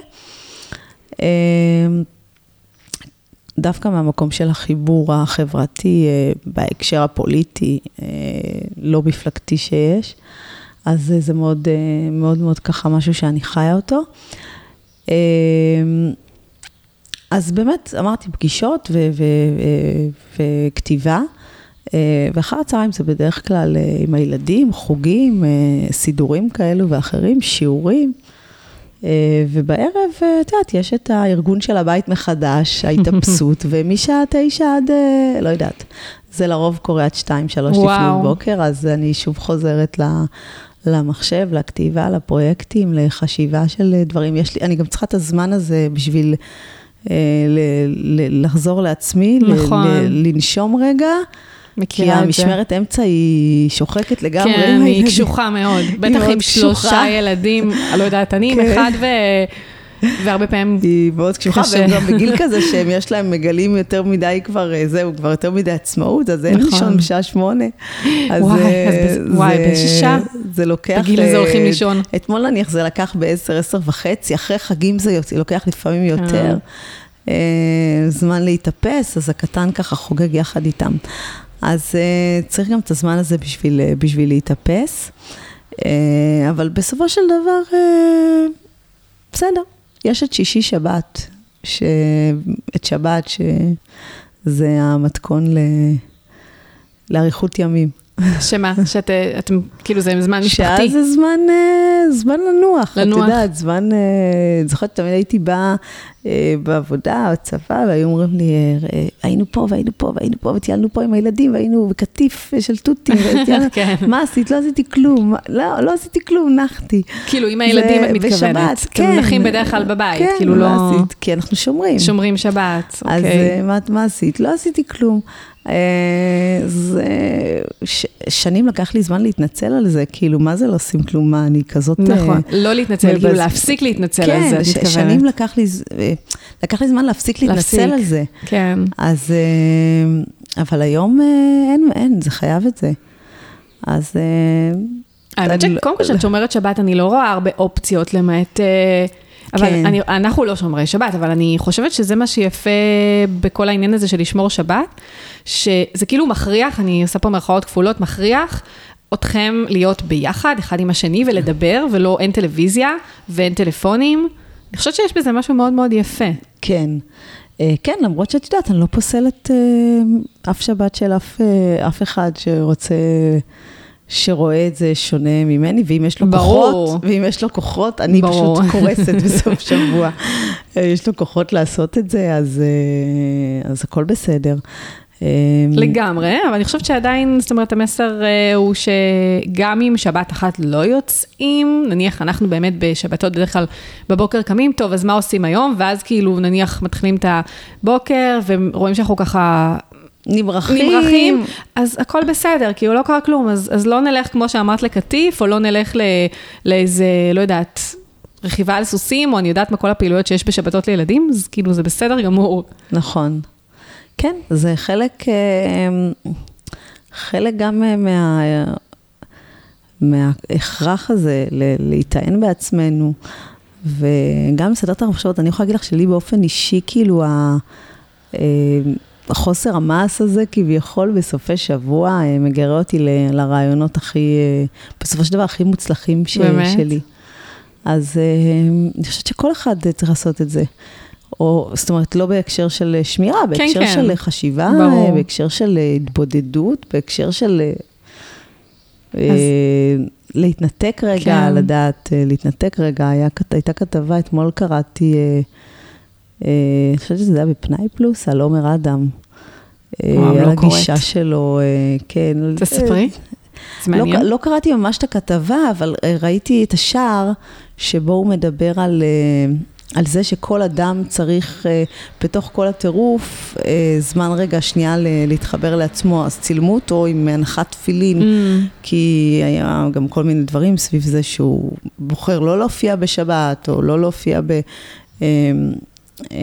דווקא מהמקום של החיבור החברתי בהקשר הפוליטי, לא מפלגתי שיש. אז זה מאוד, אה, מאוד מאוד ככה משהו שאני חיה אותו. אה, אז באמת, אמרתי, פגישות ו- ו- וכתיבה, אה, ואחר הצהריים זה בדרך כלל עם הילדים, חוגים, סידורים כאלו ואחרים, שיעורים. ובערב, את יודעת, יש את הארגון של הבית מחדש, ההתאפסות, ומשעה תשע עד, לא יודעת, זה לרוב קורה עד שתיים, שלוש לפנות בוקר, אז אני שוב חוזרת למחשב, לכתיבה, לפרויקטים, לחשיבה של דברים. יש לי, אני גם צריכה את הזמן הזה בשביל לחזור לעצמי, נכון. לנשום רגע. מכירה את זה. כי המשמרת אמצע היא שוחקת לגמרי. כן, היא קשוחה מאוד. בטח עם שלושה ילדים, לא יודעת, אני עם כן. אחד ו... והרבה פעמים היא מאוד קשוחה, והם גם בגיל כזה שהם יש להם, מגלים יותר מדי כבר, אה, זהו, כבר יותר מדי עצמאות, אז אין לישון נכון. בשעה שמונה. וואי, בשישה, זה לוקח... בגיל הזה הולכים לישון. אתמול נניח זה לקח בעשר, עשר וחצי, אחרי חגים זה לוקח לפעמים יותר. אה. אה, זמן להתאפס, אז הקטן ככה חוגג יחד איתם. אז צריך גם את הזמן הזה בשביל, בשביל להתאפס. אבל בסופו של דבר, בסדר, יש את שישי שבת, ש... את שבת, שזה המתכון ל... לאריכות ימים. שמה? שאתם, כאילו זה זמן משפחתי. שאז זה זמן, אה, זמן לנוח. לנוח. את יודעת, זמן, אה, זוכרת, תמיד הייתי באה אה, בעבודה, בצבא, והיו אומרים לי, היינו פה והיינו פה והיינו פה, וטיילנו פה עם הילדים, והיינו בקטיף של תותים, כן. מה עשית? לא עשיתי כלום. לא, לא עשיתי כלום, נחתי. כאילו, עם הילדים את מתכוונת. בשבת, כן. אתם נחים בדרך כלל בבית, כן, כאילו לא... עשית? כי אנחנו שומרים. שומרים שבת, אוקיי. אז מה עשית? לא עשיתי כלום. אה, זה ש, שנים לקח לי זמן להתנצל על זה, כאילו, מה זה לא עושים כלום, מה, אני כזאת... אה, נכון, לא להתנצל, כאילו להפסיק להתנצל כן, על זה, את מתכוונת. כן, שנים לקח לי, אה, לקח לי זמן להפסיק להתנצל על זה. כן. אז, אבל היום אין, אין, זה חייב את זה. אז... האמת שקודם כל, לא- כשאת שומרת שבת, אני לא רואה הרבה אופציות, למעט... אבל כן. אני, אנחנו לא שומרי שבת, אבל אני חושבת שזה מה שיפה בכל העניין הזה של לשמור שבת, שזה כאילו מכריח, אני עושה פה מרכאות כפולות, מכריח אתכם להיות ביחד, אחד עם השני, ולדבר, ולא, אין טלוויזיה ואין טלפונים. אני חושבת שיש בזה משהו מאוד מאוד יפה. כן. אה, כן, למרות שאת יודעת, אני לא פוסלת אה, אף שבת של אף, אה, אף אחד שרוצה... שרואה את זה שונה ממני, ואם יש לו ברור. כוחות, ואם יש לו כוחות, אני ברור. פשוט קורסת בסוף שבוע. יש לו כוחות לעשות את זה, אז, אז הכל בסדר. אה, לגמרי, אבל אני חושבת שעדיין, זאת אומרת, המסר אה, הוא שגם אם שבת אחת לא יוצאים, נניח אנחנו באמת בשבתות בדרך כלל בבוקר קמים, טוב, אז מה עושים היום? ואז כאילו נניח מתחילים את הבוקר ורואים שאנחנו ככה נמרחים. נמרחים, אז הכל בסדר, כאילו לא קרה כלום, אז, אז לא נלך, כמו שאמרת, לקטיף, או לא נלך לא, לאיזה, לא יודעת, רכיבה על סוסים, או אני יודעת מה כל הפעילויות שיש בשבתות לילדים, אז כאילו זה בסדר גמור. נכון. כן, זה חלק, אה, חלק גם אה, מה... מההכרח הזה להיטען בעצמנו, וגם לסדר את המחשבות, אני יכולה להגיד לך שלי באופן אישי, כאילו. אה, החוסר המעש הזה כביכול בסופי שבוע מגרה אותי ל, לרעיונות הכי, בסופו של דבר הכי מוצלחים ש, שלי. אז אני חושבת שכל אחד צריך לעשות את זה. או, זאת אומרת, לא בהקשר של שמירה, כן, בהקשר כן, של כן. חשיבה, ברור. בהקשר של התבודדות, בהקשר של... אז... להתנתק רגע, כן. לדעת, להתנתק רגע. היה, הייתה כתבה, אתמול קראתי, אני חושבת שזה היה בפנאי פלוס, על עומר אדם. וואו, על לא הגישה קוראת. שלו, כן. תספרי, זה. לא, לא קראתי ממש את הכתבה, אבל ראיתי את השער שבו הוא מדבר על... על זה שכל אדם צריך, בתוך כל הטירוף, זמן רגע, שנייה להתחבר לעצמו, אז צילמו אותו עם הנחת תפילין, mm. כי היה גם כל מיני דברים סביב זה שהוא בוחר לא להופיע בשבת, או לא להופיע ב... אה,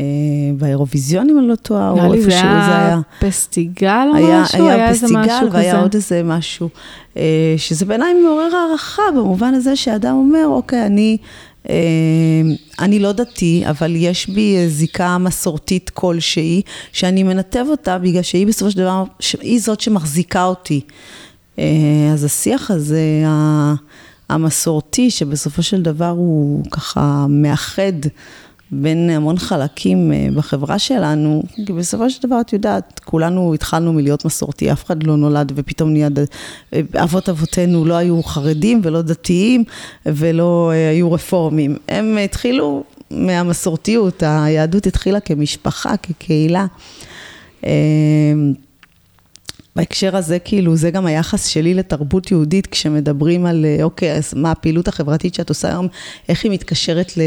באירוויזיון, אם אני לא טועה, או איפשהו זה היה. נראה לי זה היה פסטיגל או היה, משהו? היה, היה פסטיגל והיה עוד איזה משהו, אה, שזה בעיניי מעורר הערכה, במובן הזה שאדם אומר, אוקיי, אני... אה, אני לא דתי, אבל יש בי זיקה מסורתית כלשהי, שאני מנתב אותה בגלל שהיא בסופו של דבר, היא זאת שמחזיקה אותי. אז השיח הזה, המסורתי, שבסופו של דבר הוא ככה מאחד בין המון חלקים אה, בחברה שלנו, כי בסופו של דבר, את יודעת, כולנו התחלנו מלהיות מסורתי, אף אחד לא נולד ופתאום נהיה, אה, אבות אבותינו לא היו חרדים ולא דתיים ולא אה, היו רפורמים. הם התחילו מהמסורתיות, היהדות התחילה כמשפחה, כקהילה. בהקשר הזה, כאילו, זה גם היחס שלי לתרבות יהודית, כשמדברים על, אוקיי, אז מה הפעילות החברתית שאת עושה היום, איך היא מתקשרת ל...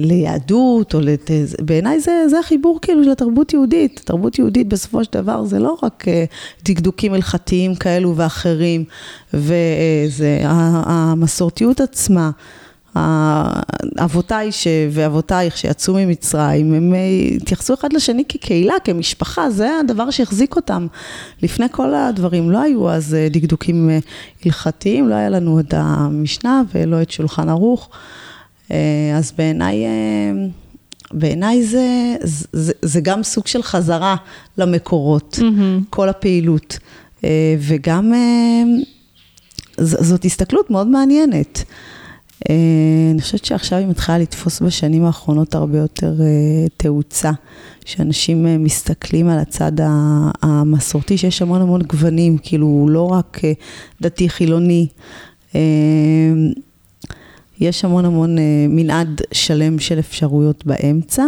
ליהדות, או לת... בעיניי זה, זה החיבור כאילו של התרבות יהודית. תרבות יהודית בסופו של דבר זה לא רק דקדוקים הלכתיים כאלו ואחרים, וזה המסורתיות עצמה. אבותיי ש... ואבותייך שיצאו ממצרים, הם אה, התייחסו אחד לשני כקהילה, כמשפחה, זה הדבר שהחזיק אותם. לפני כל הדברים, לא היו אז אה, דקדוקים אה, הלכתיים, לא היה לנו את המשנה ולא את שולחן ערוך. אז בעיניי, בעיניי זה, זה, זה גם סוג של חזרה למקורות, mm-hmm. כל הפעילות. וגם זאת הסתכלות מאוד מעניינת. אה, אני חושבת שעכשיו היא מתחילה לתפוס בשנים האחרונות הרבה יותר אה, תאוצה, שאנשים אה, מסתכלים על הצד המסורתי, שיש המון המון גוונים, כאילו לא רק דתי חילוני, יש המון המון מנעד שלם של אפשרויות באמצע,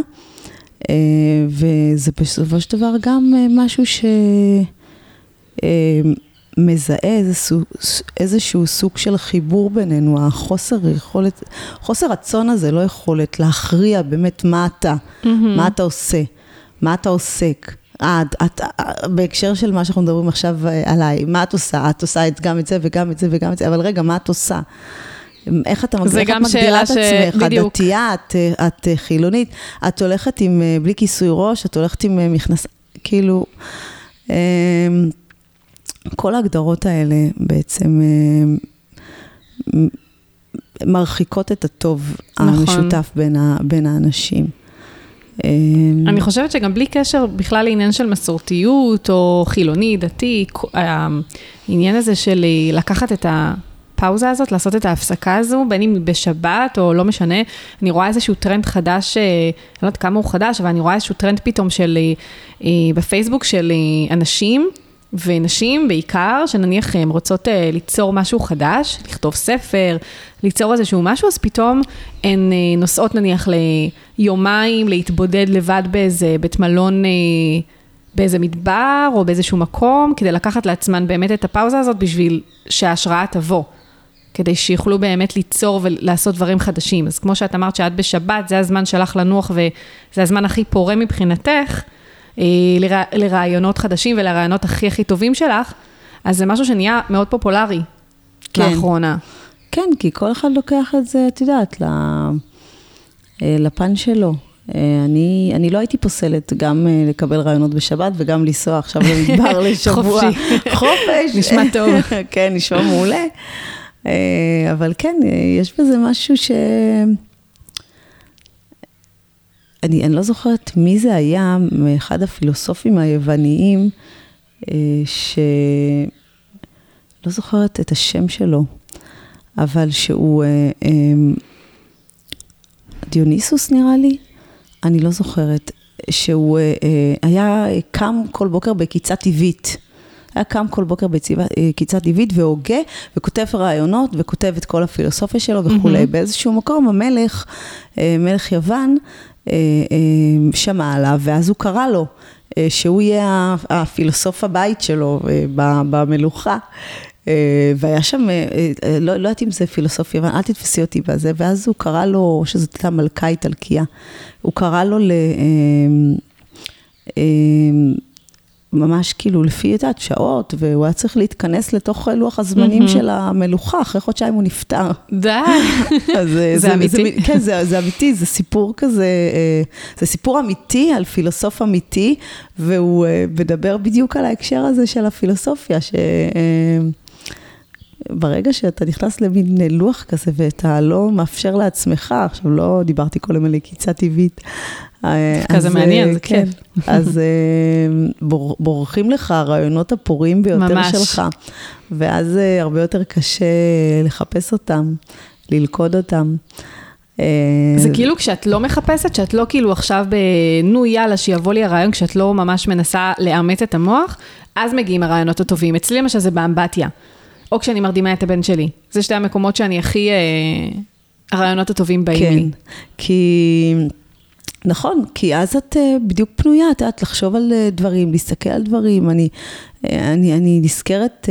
וזה בסופו של דבר גם משהו ש... מזהה איזשהו, איזשהו סוג של חיבור בינינו, החוסר יכולת, חוסר רצון הזה, לא יכולת להכריע באמת מה אתה, mm-hmm. מה אתה עושה, מה אתה עוסק. אה, את, את, בהקשר של מה שאנחנו מדברים עכשיו אה, עליי, מה את עושה? את עושה את, גם את זה וגם את זה וגם את זה, אבל רגע, מה את עושה? איך אתה מגדירה את עצמך? את דתייה, את, את חילונית, את הולכת עם, אה, בלי כיסוי ראש, את הולכת עם אה, מכנס, כאילו... אמ, כל ההגדרות האלה בעצם אה, מרחיקות את הטוב נכון. המשותף בין, ה, בין האנשים. אה, אני חושבת שגם בלי קשר בכלל לעניין של מסורתיות או חילוני, דתי, העניין הזה של לקחת את הפאוזה הזאת, לעשות את ההפסקה הזו, בין אם בשבת או לא משנה, אני רואה איזשהו טרנד חדש, אה, אני לא יודעת כמה הוא חדש, אבל אני רואה איזשהו טרנד פתאום של, בפייסבוק של אנשים. ונשים בעיקר, שנניח הן רוצות uh, ליצור משהו חדש, לכתוב ספר, ליצור איזשהו משהו, אז פתאום הן uh, נוסעות נניח ליומיים להתבודד לבד באיזה בית מלון, uh, באיזה מדבר או באיזשהו מקום, כדי לקחת לעצמן באמת את הפאוזה הזאת בשביל שההשראה תבוא. כדי שיוכלו באמת ליצור ולעשות דברים חדשים. אז כמו שאת אמרת שאת בשבת, זה הזמן שלך לנוח וזה הזמן הכי פורה מבחינתך, אה, לרעיונות חדשים ולרעיונות הכי הכי טובים שלך, אז זה משהו שנהיה מאוד פופולרי כן. לאחרונה. כן, כי כל אחד לוקח את זה, את יודעת, אה, לפן שלו. אה, אני, אני לא הייתי פוסלת גם לקבל רעיונות בשבת וגם לנסוע עכשיו למדבר לשבוע. חופשי. חופש. נשמע טוב. כן, נשמע מעולה. אבל כן, יש בזה משהו ש... אני, אני לא זוכרת מי זה היה, מאחד הפילוסופים היווניים, אה, ש... לא זוכרת את השם שלו, אבל שהוא... אה, אה, דיוניסוס נראה לי? אני לא זוכרת. שהוא היה קם כל בוקר בקיצה טבעית. היה קם כל בוקר בקיצה טבעית והוגה, וכותב רעיונות, וכותב את כל הפילוסופיה שלו וכולי. Mm-hmm. באיזשהו מקום המלך, מלך יוון, אה, אה, שמע עליו, ואז הוא קרא לו אה, שהוא יהיה הפילוסוף הבית שלו במלוכה. והיה שם, לא, לא יודעת אם זה פילוסופיה, אבל אל תתפסי אותי בזה, ואז הוא קרא לו, שזאת הייתה מלכה איטלקיה, הוא קרא לו ל... ממש כאילו לפי, את יודעת, שעות, והוא היה צריך להתכנס לתוך לוח הזמנים mm-hmm. של המלוכה, אחרי חודשיים הוא נפטר. די. אז זה, זה אמיתי. זה, כן, זה, זה אמיתי, זה סיפור כזה, אה, זה סיפור אמיתי על פילוסוף אמיתי, והוא אה, מדבר בדיוק על ההקשר הזה של הפילוסופיה, ש... אה, ברגע שאתה נכנס למין לוח כזה ואתה לא מאפשר לעצמך, עכשיו לא דיברתי קודם על לקיצה טבעית, כזה אה, מעניין, זה כן. כיף. אז אה, בורחים לך הרעיונות הפוריים ביותר ממש. שלך, ואז אה, הרבה יותר קשה לחפש אותם, ללכוד אותם. זה כאילו כשאת לא מחפשת, שאת לא כאילו עכשיו ב... נו יאללה, שיבוא לי הרעיון, כשאת לא ממש מנסה לאמת את המוח, אז מגיעים הרעיונות הטובים. אצלי למשל זה באמבטיה, או כשאני מרדימה את הבן שלי. זה שתי המקומות שאני הכי... הרעיונות הטובים באים כן, לי. כן, כי... נכון, כי אז את אה, בדיוק פנויה, את יודעת, לחשוב על אה, דברים, להסתכל על דברים. אני, אה, אני, אני נזכרת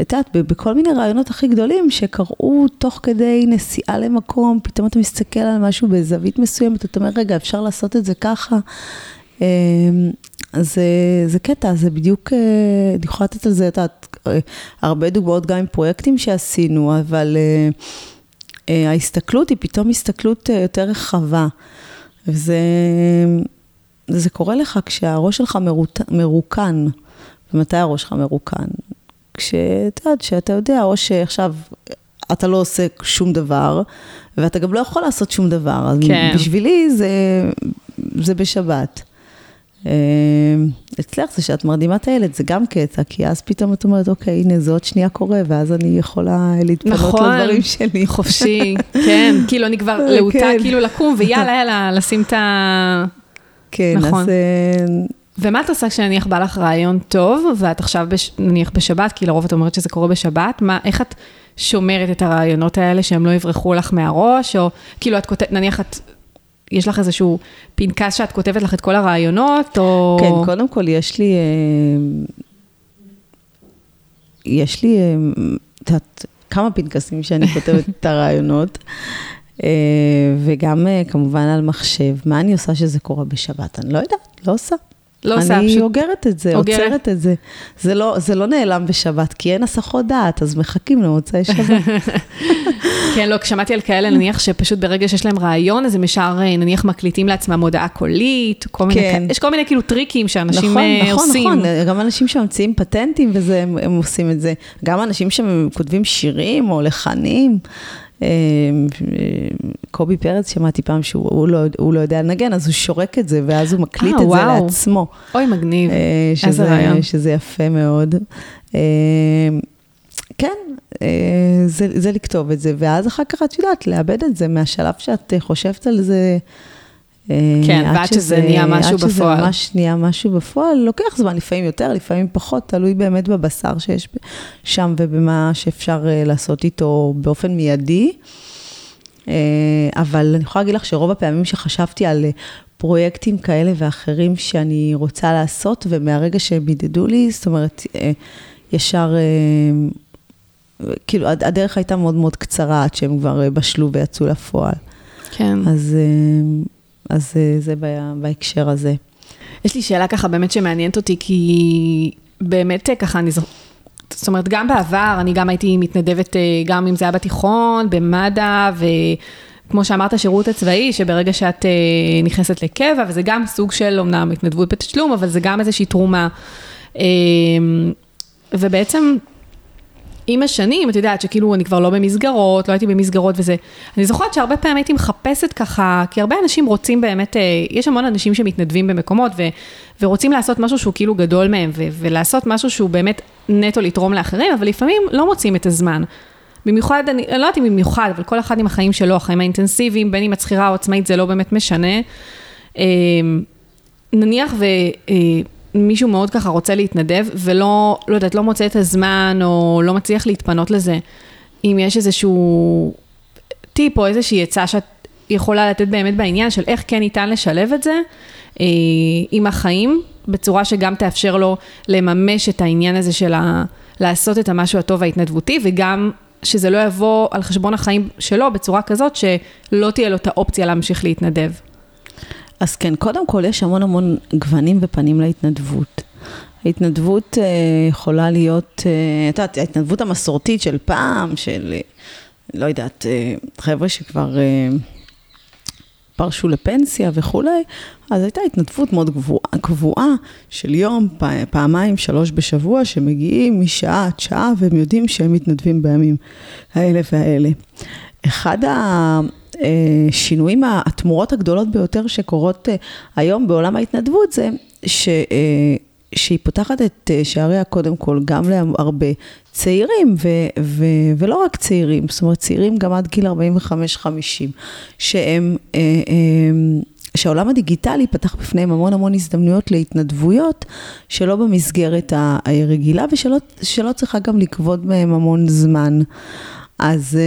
את יודעת, בכל מיני רעיונות הכי גדולים שקרו תוך כדי נסיעה למקום, פתאום אתה מסתכל על משהו בזווית מסוימת, אתה אומר, רגע, אפשר לעשות את זה ככה. אז זה קטע, זה בדיוק, אני יכולה לתת על זה, את יודעת, הרבה דוגמאות גם עם פרויקטים שעשינו, אבל ההסתכלות היא פתאום הסתכלות יותר רחבה. וזה זה קורה לך כשהראש שלך מרוקן. ומתי הראש שלך מרוקן? כשאתה יודע, שאתה יודע, או שעכשיו אתה לא עושה שום דבר, ואתה גם לא יכול לעשות שום דבר. אז כן. בשבילי זה, זה בשבת. אה, אצלך זה שאת מרדימה את הילד, זה גם קטע, כי אז פתאום את אומרת, אוקיי, הנה, זה עוד שנייה קורה, ואז אני יכולה להתפנות נכון, לדברים שלי. נכון, חופשי, כן, כאילו אני כבר להוטה כן. כאילו לקום, ויאללה, יאללה, לשים את ה... כן, נכון. אז... אה, ומה את עושה כשנניח בא לך רעיון טוב, ואת עכשיו בש... נניח בשבת, כי לרוב את אומרת שזה קורה בשבת, מה, איך את שומרת את הרעיונות האלה שהם לא יברחו לך מהראש, או כאילו את כותבת, נניח את, יש לך איזשהו פנקס שאת כותבת לך את כל הרעיונות, או... כן, קודם כל יש לי, אה, יש לי, אה, את יודעת, כמה פנקסים שאני כותבת את הרעיונות. אה, וגם כמובן על מחשב. מה אני עושה שזה קורה בשבת? אני לא יודעת, לא עושה. לא עושה, פשוט... אני אוגרת את זה, אוגרת. עוצרת את זה. זה לא, זה לא נעלם בשבת, כי אין הסחות דעת, אז מחכים למוצאי שבת. כן, לא, שמעתי על כאלה, נניח שפשוט ברגע שיש להם רעיון, אז הם ישר, אה, נניח, מקליטים לעצמם הודעה קולית, כל מיני, כן. יש כל מיני כאילו טריקים שאנשים נכון, נכון, עושים. נכון, נכון, גם אנשים שממציאים פטנטים וזה, הם, הם עושים את זה. גם אנשים שכותבים שירים או לחנים. אמ, קובי פרץ, שמעתי פעם שהוא לא, לא יודע לנגן, אז הוא שורק את זה, ואז הוא מקליט 아, את וואו. זה לעצמו. אוי, מגניב, אה, שזה, איזה רעיון. שזה יפה מאוד. אמ, כן, אה, זה, זה לכתוב את זה, ואז אחר כך את יודעת, לאבד את זה מהשלב שאת חושבת על זה. אה, כן, ועד שזה, שזה נהיה משהו בפועל. עד שזה ממש נהיה משהו בפועל, לוקח זמן, לפעמים יותר, לפעמים פחות, תלוי באמת בבשר שיש שם ובמה שאפשר אה, לעשות איתו באופן מיידי. אה, אבל אני יכולה להגיד לך שרוב הפעמים שחשבתי על פרויקטים כאלה ואחרים שאני רוצה לעשות, ומהרגע שהם ידדו לי, זאת אומרת, ישר, כאילו, הדרך הייתה מאוד מאוד קצרה עד שהם כבר בשלו ויצאו לפועל. כן. אז... אז אה, זה בהקשר הזה. יש לי שאלה ככה באמת שמעניינת אותי, כי באמת אה, ככה אני זוכרת, זאת אומרת, גם בעבר, אני גם הייתי מתנדבת, אה, גם אם זה היה בתיכון, במד"א, וכמו שאמרת, שירות הצבאי, שברגע שאת נכנסת לקבע, וזה גם סוג של, אמנם התנדבות בתשלום, אבל זה גם איזושהי תרומה. ובעצם, עם השנים, את יודעת שכאילו אני כבר לא במסגרות, לא הייתי במסגרות וזה. אני זוכרת שהרבה פעמים הייתי מחפשת ככה, כי הרבה אנשים רוצים באמת, אה, יש המון אנשים שמתנדבים במקומות ו, ורוצים לעשות משהו שהוא כאילו גדול מהם, ו, ולעשות משהו שהוא באמת נטו לתרום לאחרים, אבל לפעמים לא מוצאים את הזמן. במיוחד, אני, לא יודעת אם במיוחד, אבל כל אחד עם החיים שלו, החיים האינטנסיביים, בין אם את שכירה או עצמאית, זה לא באמת משנה. אה, נניח ו... מישהו מאוד ככה רוצה להתנדב, ולא, לא יודעת, לא מוצא את הזמן, או לא מצליח להתפנות לזה, אם יש איזשהו טיפ או איזושהי עצה שאת יכולה לתת באמת בעניין של איך כן ניתן לשלב את זה אה, עם החיים, בצורה שגם תאפשר לו לממש את העניין הזה של ה... לעשות את המשהו הטוב ההתנדבותי, וגם שזה לא יבוא על חשבון החיים שלו בצורה כזאת שלא תהיה לו את האופציה להמשיך להתנדב. אז כן, קודם כל יש המון המון גוונים ופנים להתנדבות. ההתנדבות אה, יכולה להיות, אה, את יודעת, ההתנדבות המסורתית של פעם, של, אה, לא יודעת, אה, חבר'ה שכבר אה, פרשו לפנסיה וכולי, אז הייתה התנדבות מאוד גבוהה, קבועה של יום, פעמיים, שלוש בשבוע, שמגיעים משעה עד שעה, והם יודעים שהם מתנדבים בימים האלה והאלה. אחד השינויים, התמורות הגדולות ביותר שקורות אה, היום בעולם ההתנדבות זה ש... אה, שהיא פותחת את אה, שעריה קודם כל גם להרבה צעירים, ו, ו, ולא רק צעירים, זאת אומרת צעירים גם עד גיל 45-50, שהם, שהעולם הדיגיטלי פתח בפניהם המון המון הזדמנויות להתנדבויות שלא במסגרת הרגילה ושלא צריכה גם לכבוד מהם המון זמן. אז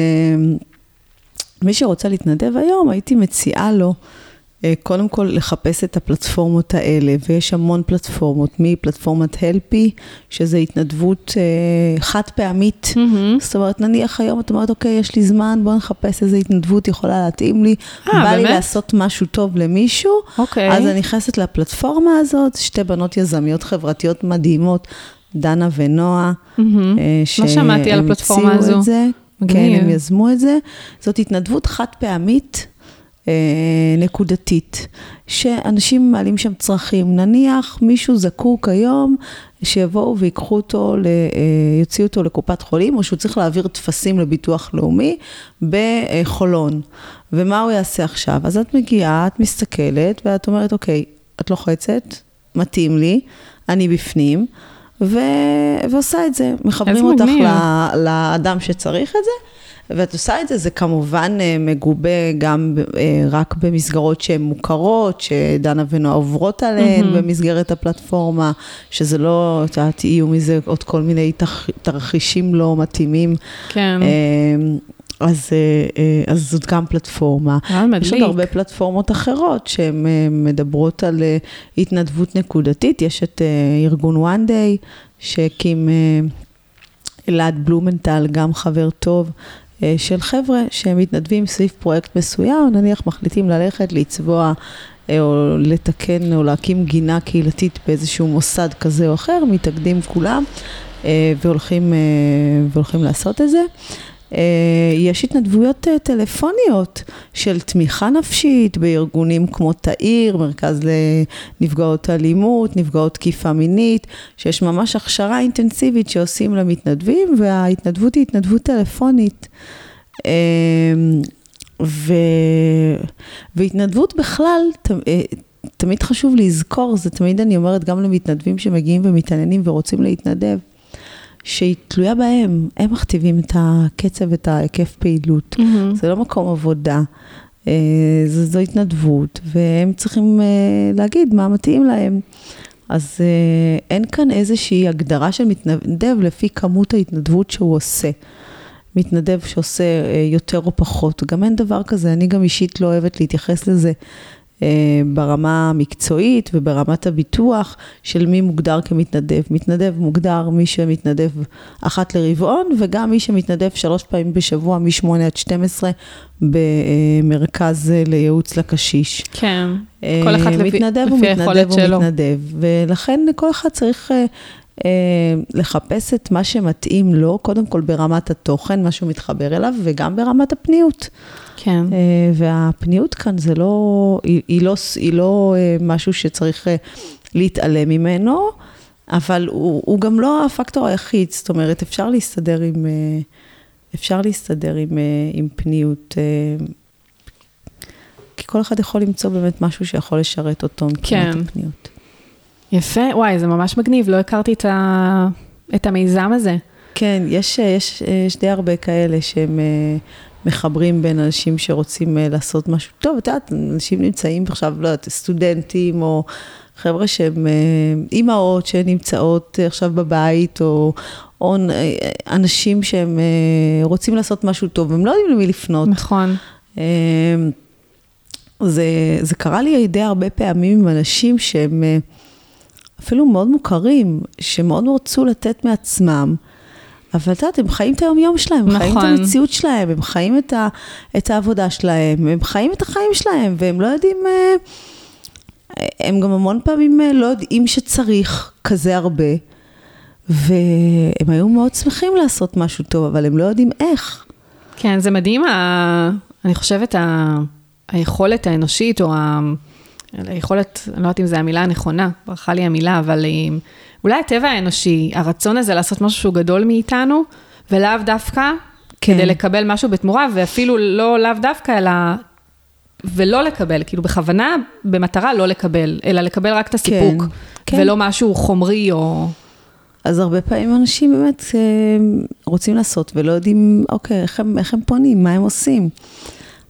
מי שרוצה להתנדב היום, הייתי מציעה לו, קודם כל לחפש את הפלטפורמות האלה, ויש המון פלטפורמות, מפלטפורמת הלפי, שזה התנדבות אה, חד פעמית, mm-hmm. זאת אומרת, נניח היום את אומרת, אוקיי, יש לי זמן, בוא נחפש איזה התנדבות יכולה להתאים לי, 아, בא באמת? לי לעשות משהו טוב למישהו, אוקיי. אז אני נכנסת לפלטפורמה הזאת, שתי בנות יזמיות חברתיות מדהימות, דנה ונועה, mm-hmm. לא שמעתי על הפלטפורמה הזו. את זה. כן, הם יזמו את זה. זאת התנדבות חד פעמית. אה, נקודתית, שאנשים מעלים שם צרכים. נניח מישהו זקוק היום, שיבואו ויקחו אותו, אה, יוציאו אותו לקופת חולים, או שהוא צריך להעביר טפסים לביטוח לאומי בחולון. ומה הוא יעשה עכשיו? אז את מגיעה, את מסתכלת, ואת אומרת, אוקיי, את לוחצת, מתאים לי, אני בפנים. ו... ועושה את זה. מחברים אותך ל... לאדם שצריך את זה, ואת עושה את זה, זה כמובן אה, מגובה גם אה, רק במסגרות שהן מוכרות, שדנה ונועה עוברות עליהן mm-hmm. במסגרת הפלטפורמה, שזה לא, את יודעת, יהיו מזה עוד כל מיני תרחישים לא מתאימים. כן. אה, אז, אז זאת גם פלטפורמה. יש עוד הרבה פלטפורמות אחרות שהן מדברות על התנדבות נקודתית. יש את ארגון one day שהקים אלעד בלומנטל, גם חבר טוב, אה, של חבר'ה שמתנדבים סביב פרויקט מסוים, נניח מחליטים ללכת, לצבוע אה, או לתקן או להקים גינה קהילתית באיזשהו מוסד כזה או אחר, מתאגדים כולם אה, והולכים, והולכים לעשות את זה. אה, יש התנדבויות אה, טלפוניות של תמיכה נפשית בארגונים כמו תאיר, מרכז לנפגעות אלימות, נפגעות תקיפה מינית, שיש ממש הכשרה אינטנסיבית שעושים למתנדבים, וההתנדבות היא התנדבות טלפונית. אה, ו... והתנדבות בכלל, תמיד חשוב לזכור, זה תמיד אני אומרת גם למתנדבים שמגיעים ומתעניינים ורוצים להתנדב. שהיא תלויה בהם, הם מכתיבים את הקצב, את ההיקף פעילות. Mm-hmm. זה לא מקום עבודה, אה, זו, זו התנדבות, והם צריכים אה, להגיד מה מתאים להם. אז אה, אין כאן איזושהי הגדרה של מתנדב לפי כמות ההתנדבות שהוא עושה. מתנדב שעושה יותר או פחות, גם אין דבר כזה, אני גם אישית לא אוהבת להתייחס לזה ברמה המקצועית וברמת הביטוח של מי מוגדר כמתנדב. מתנדב מוגדר מי שמתנדב אחת לרבעון, וגם מי שמתנדב שלוש פעמים בשבוע, מ-8 עד 12, במרכז לייעוץ לקשיש. כן, אה, כל אחד לפי, מתנדב לפי היכולת שלו. מתנדב ומתנדב, ולכן כל אחד צריך... אה, לחפש את מה שמתאים לו, קודם כל ברמת התוכן, מה שהוא מתחבר אליו, וגם ברמת הפניות. כן. אה, והפניות כאן זה לא, היא, היא לא, היא לא אה, משהו שצריך להתעלם ממנו, אבל הוא, הוא גם לא הפקטור היחיד, זאת אומרת, אפשר להסתדר עם, אפשר להסתדר עם, עם פניות. כי כל אחד יכול למצוא באמת משהו שיכול לשרת אותו מבחינת כן. הפניות. יפה, וואי, זה ממש מגניב, לא הכרתי את, ה... את המיזם הזה. כן, יש, יש, יש די הרבה כאלה שהם אה, מחברים בין אנשים שרוצים אה, לעשות משהו טוב. את יודעת, אנשים נמצאים עכשיו, לא יודעת, סטודנטים, או חבר'ה שהם אה, אימהות שנמצאות עכשיו בבית, או, או אנשים שהם רוצים לעשות משהו טוב, הם לא יודעים למי לפנות. נכון. זה, זה קרה לי די הרבה פעמים עם אנשים שהם... אפילו מאוד מוכרים, שמאוד רצו לתת מעצמם, אבל את יודעת, הם חיים את היום-יום שלהם, הם נכון. חיים את נכון. המציאות שלהם, הם חיים את, ה, את העבודה שלהם, הם חיים את החיים שלהם, והם לא יודעים, אה, הם גם המון פעמים אה, לא יודעים שצריך כזה הרבה, והם היו מאוד שמחים לעשות משהו טוב, אבל הם לא יודעים איך. כן, זה מדהים, ה... אני חושבת, ה... היכולת האנושית, או ה... היכולת, אני לא יודעת אם זו המילה הנכונה, ברכה לי המילה, אבל אולי הטבע האנושי, הרצון הזה לעשות משהו שהוא גדול מאיתנו, ולאו דווקא כן. כדי לקבל משהו בתמורה, ואפילו לא לאו דווקא, אלא ולא לקבל, כאילו בכוונה, במטרה לא לקבל, אלא לקבל רק את הסיפוק, כן, כן. ולא משהו חומרי או... אז הרבה פעמים אנשים באמת אה, רוצים לעשות ולא יודעים, אוקיי, איך הם, איך הם פונים, מה הם עושים.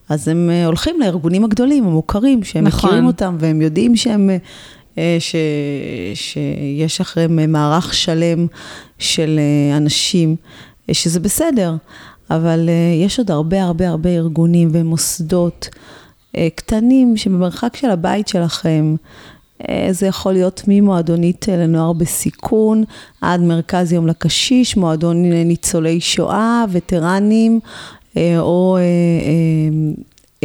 אז הם אה, הולכים לארגונים הגדולים, המוכרים, שהם נכון. מכירים אותם והם יודעים שהם, אה, ש, שיש אחריהם מערך שלם של אה, אנשים, שזה בסדר, אבל יש עוד הרבה הרבה הרבה ארגונים ומוסדות קטנים שבמרחק של הבית שלכם, זה יכול להיות ממועדונית לנוער בסיכון עד מרכז יום לקשיש, מועדון ניצולי שואה, וטרנים, או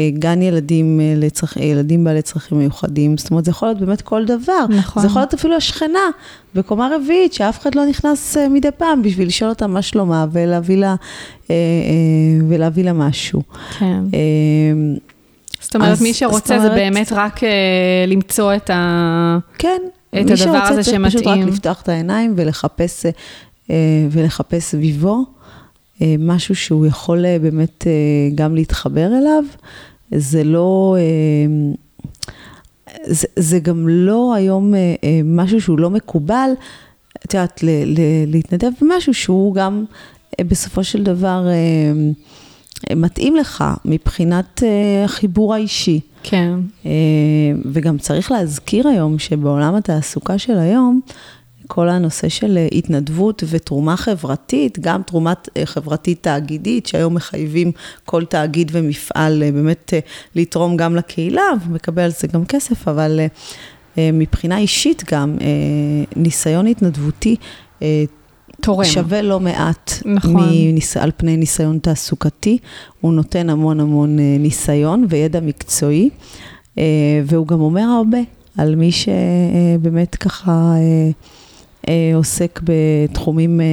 אה, גן ילדים, אה, לצרכ... ילדים בעלי צרכים מיוחדים, זאת אומרת, זה יכול להיות באמת כל דבר. נכון. זה יכול להיות אפילו השכנה בקומה רביעית, שאף אחד לא נכנס אה, מדי פעם בשביל לשאול אותה מה שלומה ולהביא לה, ולהביא לה משהו. כן. זאת אומרת, אז, מי שרוצה אומרת, זה באמת רק למצוא את, ה... כן, את הדבר הזה שמתאים. מי שרוצה צריך פשוט רק לפתוח את העיניים ולחפש, ולחפש סביבו. משהו שהוא יכול באמת גם להתחבר אליו, זה לא, אה, זה, זה גם לא היום אה, אה, משהו שהוא לא מקובל, את יודעת, להתנדב במשהו שהוא גם בסופו של דבר מתאים לך מבחינת החיבור האישי. כן. וגם צריך להזכיר היום שבעולם התעסוקה של היום, כל הנושא של אה, התנדבות ותרומה חברתית, גם תרומה אה, חברתית תאגידית, שהיום מחייבים כל תאגיד ומפעל אה, באמת לתרום גם לקהילה, ומקבל על זה גם כסף, אבל מבחינה אישית גם, ניסיון התנדבותי תורם. שווה לא מעט נכון. מניס... על פני ניסיון תעסוקתי. הוא נותן המון המון ניסיון וידע מקצועי, והוא גם אומר הרבה על מי שבאמת ככה... אה, עוסק בתחומים אה,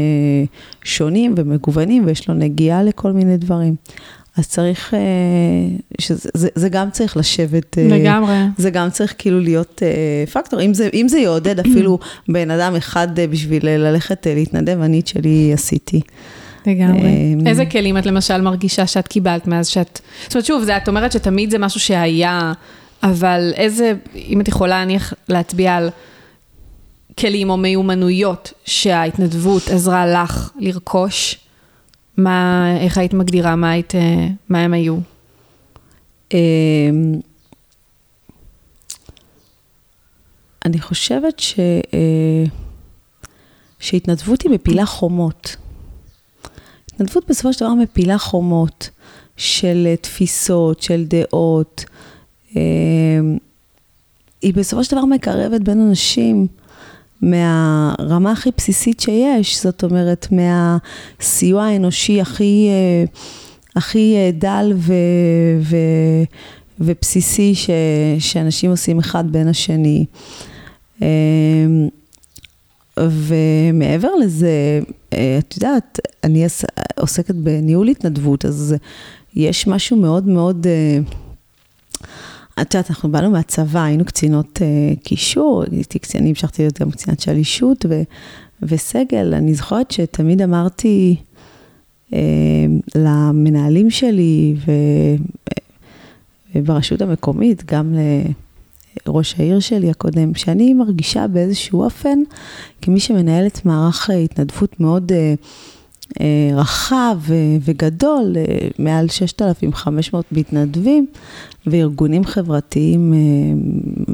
שונים ומגוונים, ויש לו נגיעה לכל מיני דברים. אז צריך, אה, שזה, זה, זה גם צריך לשבת. לגמרי. זה גם צריך כאילו להיות פקטור. אם זה, אם זה יעודד אפילו בן אדם אחד בשביל ללכת להתנדב, אני את שלי עשיתי. לגמרי. איזה כלים את למשל מרגישה שאת קיבלת מאז שאת... זאת אומרת, שוב, זה, את אומרת שתמיד זה משהו שהיה, אבל איזה, אם את יכולה להניח להצביע על... כלים או מיומנויות שההתנדבות עזרה לך לרכוש? מה, איך היית מגדירה, מה, היית, אה, מה הם היו? אמ, אני חושבת ש, אה, שהתנדבות היא מפילה חומות. התנדבות בסופו של דבר מפילה חומות של אה, תפיסות, של דעות. אמ, היא בסופו של דבר מקרבת בין אנשים. מהרמה הכי בסיסית שיש, זאת אומרת, מהסיוע האנושי הכי, אה, הכי אה, דל ו, ו, ובסיסי ש, שאנשים עושים אחד בין השני. אה, ומעבר לזה, את יודעת, אני עוסקת בניהול התנדבות, אז יש משהו מאוד מאוד... את יודעת, אנחנו באנו מהצבא, היינו קצינות uh, קישור, אני המשכתי להיות גם קצינת שלישות ו, וסגל. אני זוכרת שתמיד אמרתי uh, למנהלים שלי ו, וברשות המקומית, גם לראש העיר שלי הקודם, שאני מרגישה באיזשהו אופן, כמי שמנהלת מערך התנדבות מאוד... Uh, רחב וגדול, מעל 6,500 מתנדבים, וארגונים חברתיים אה,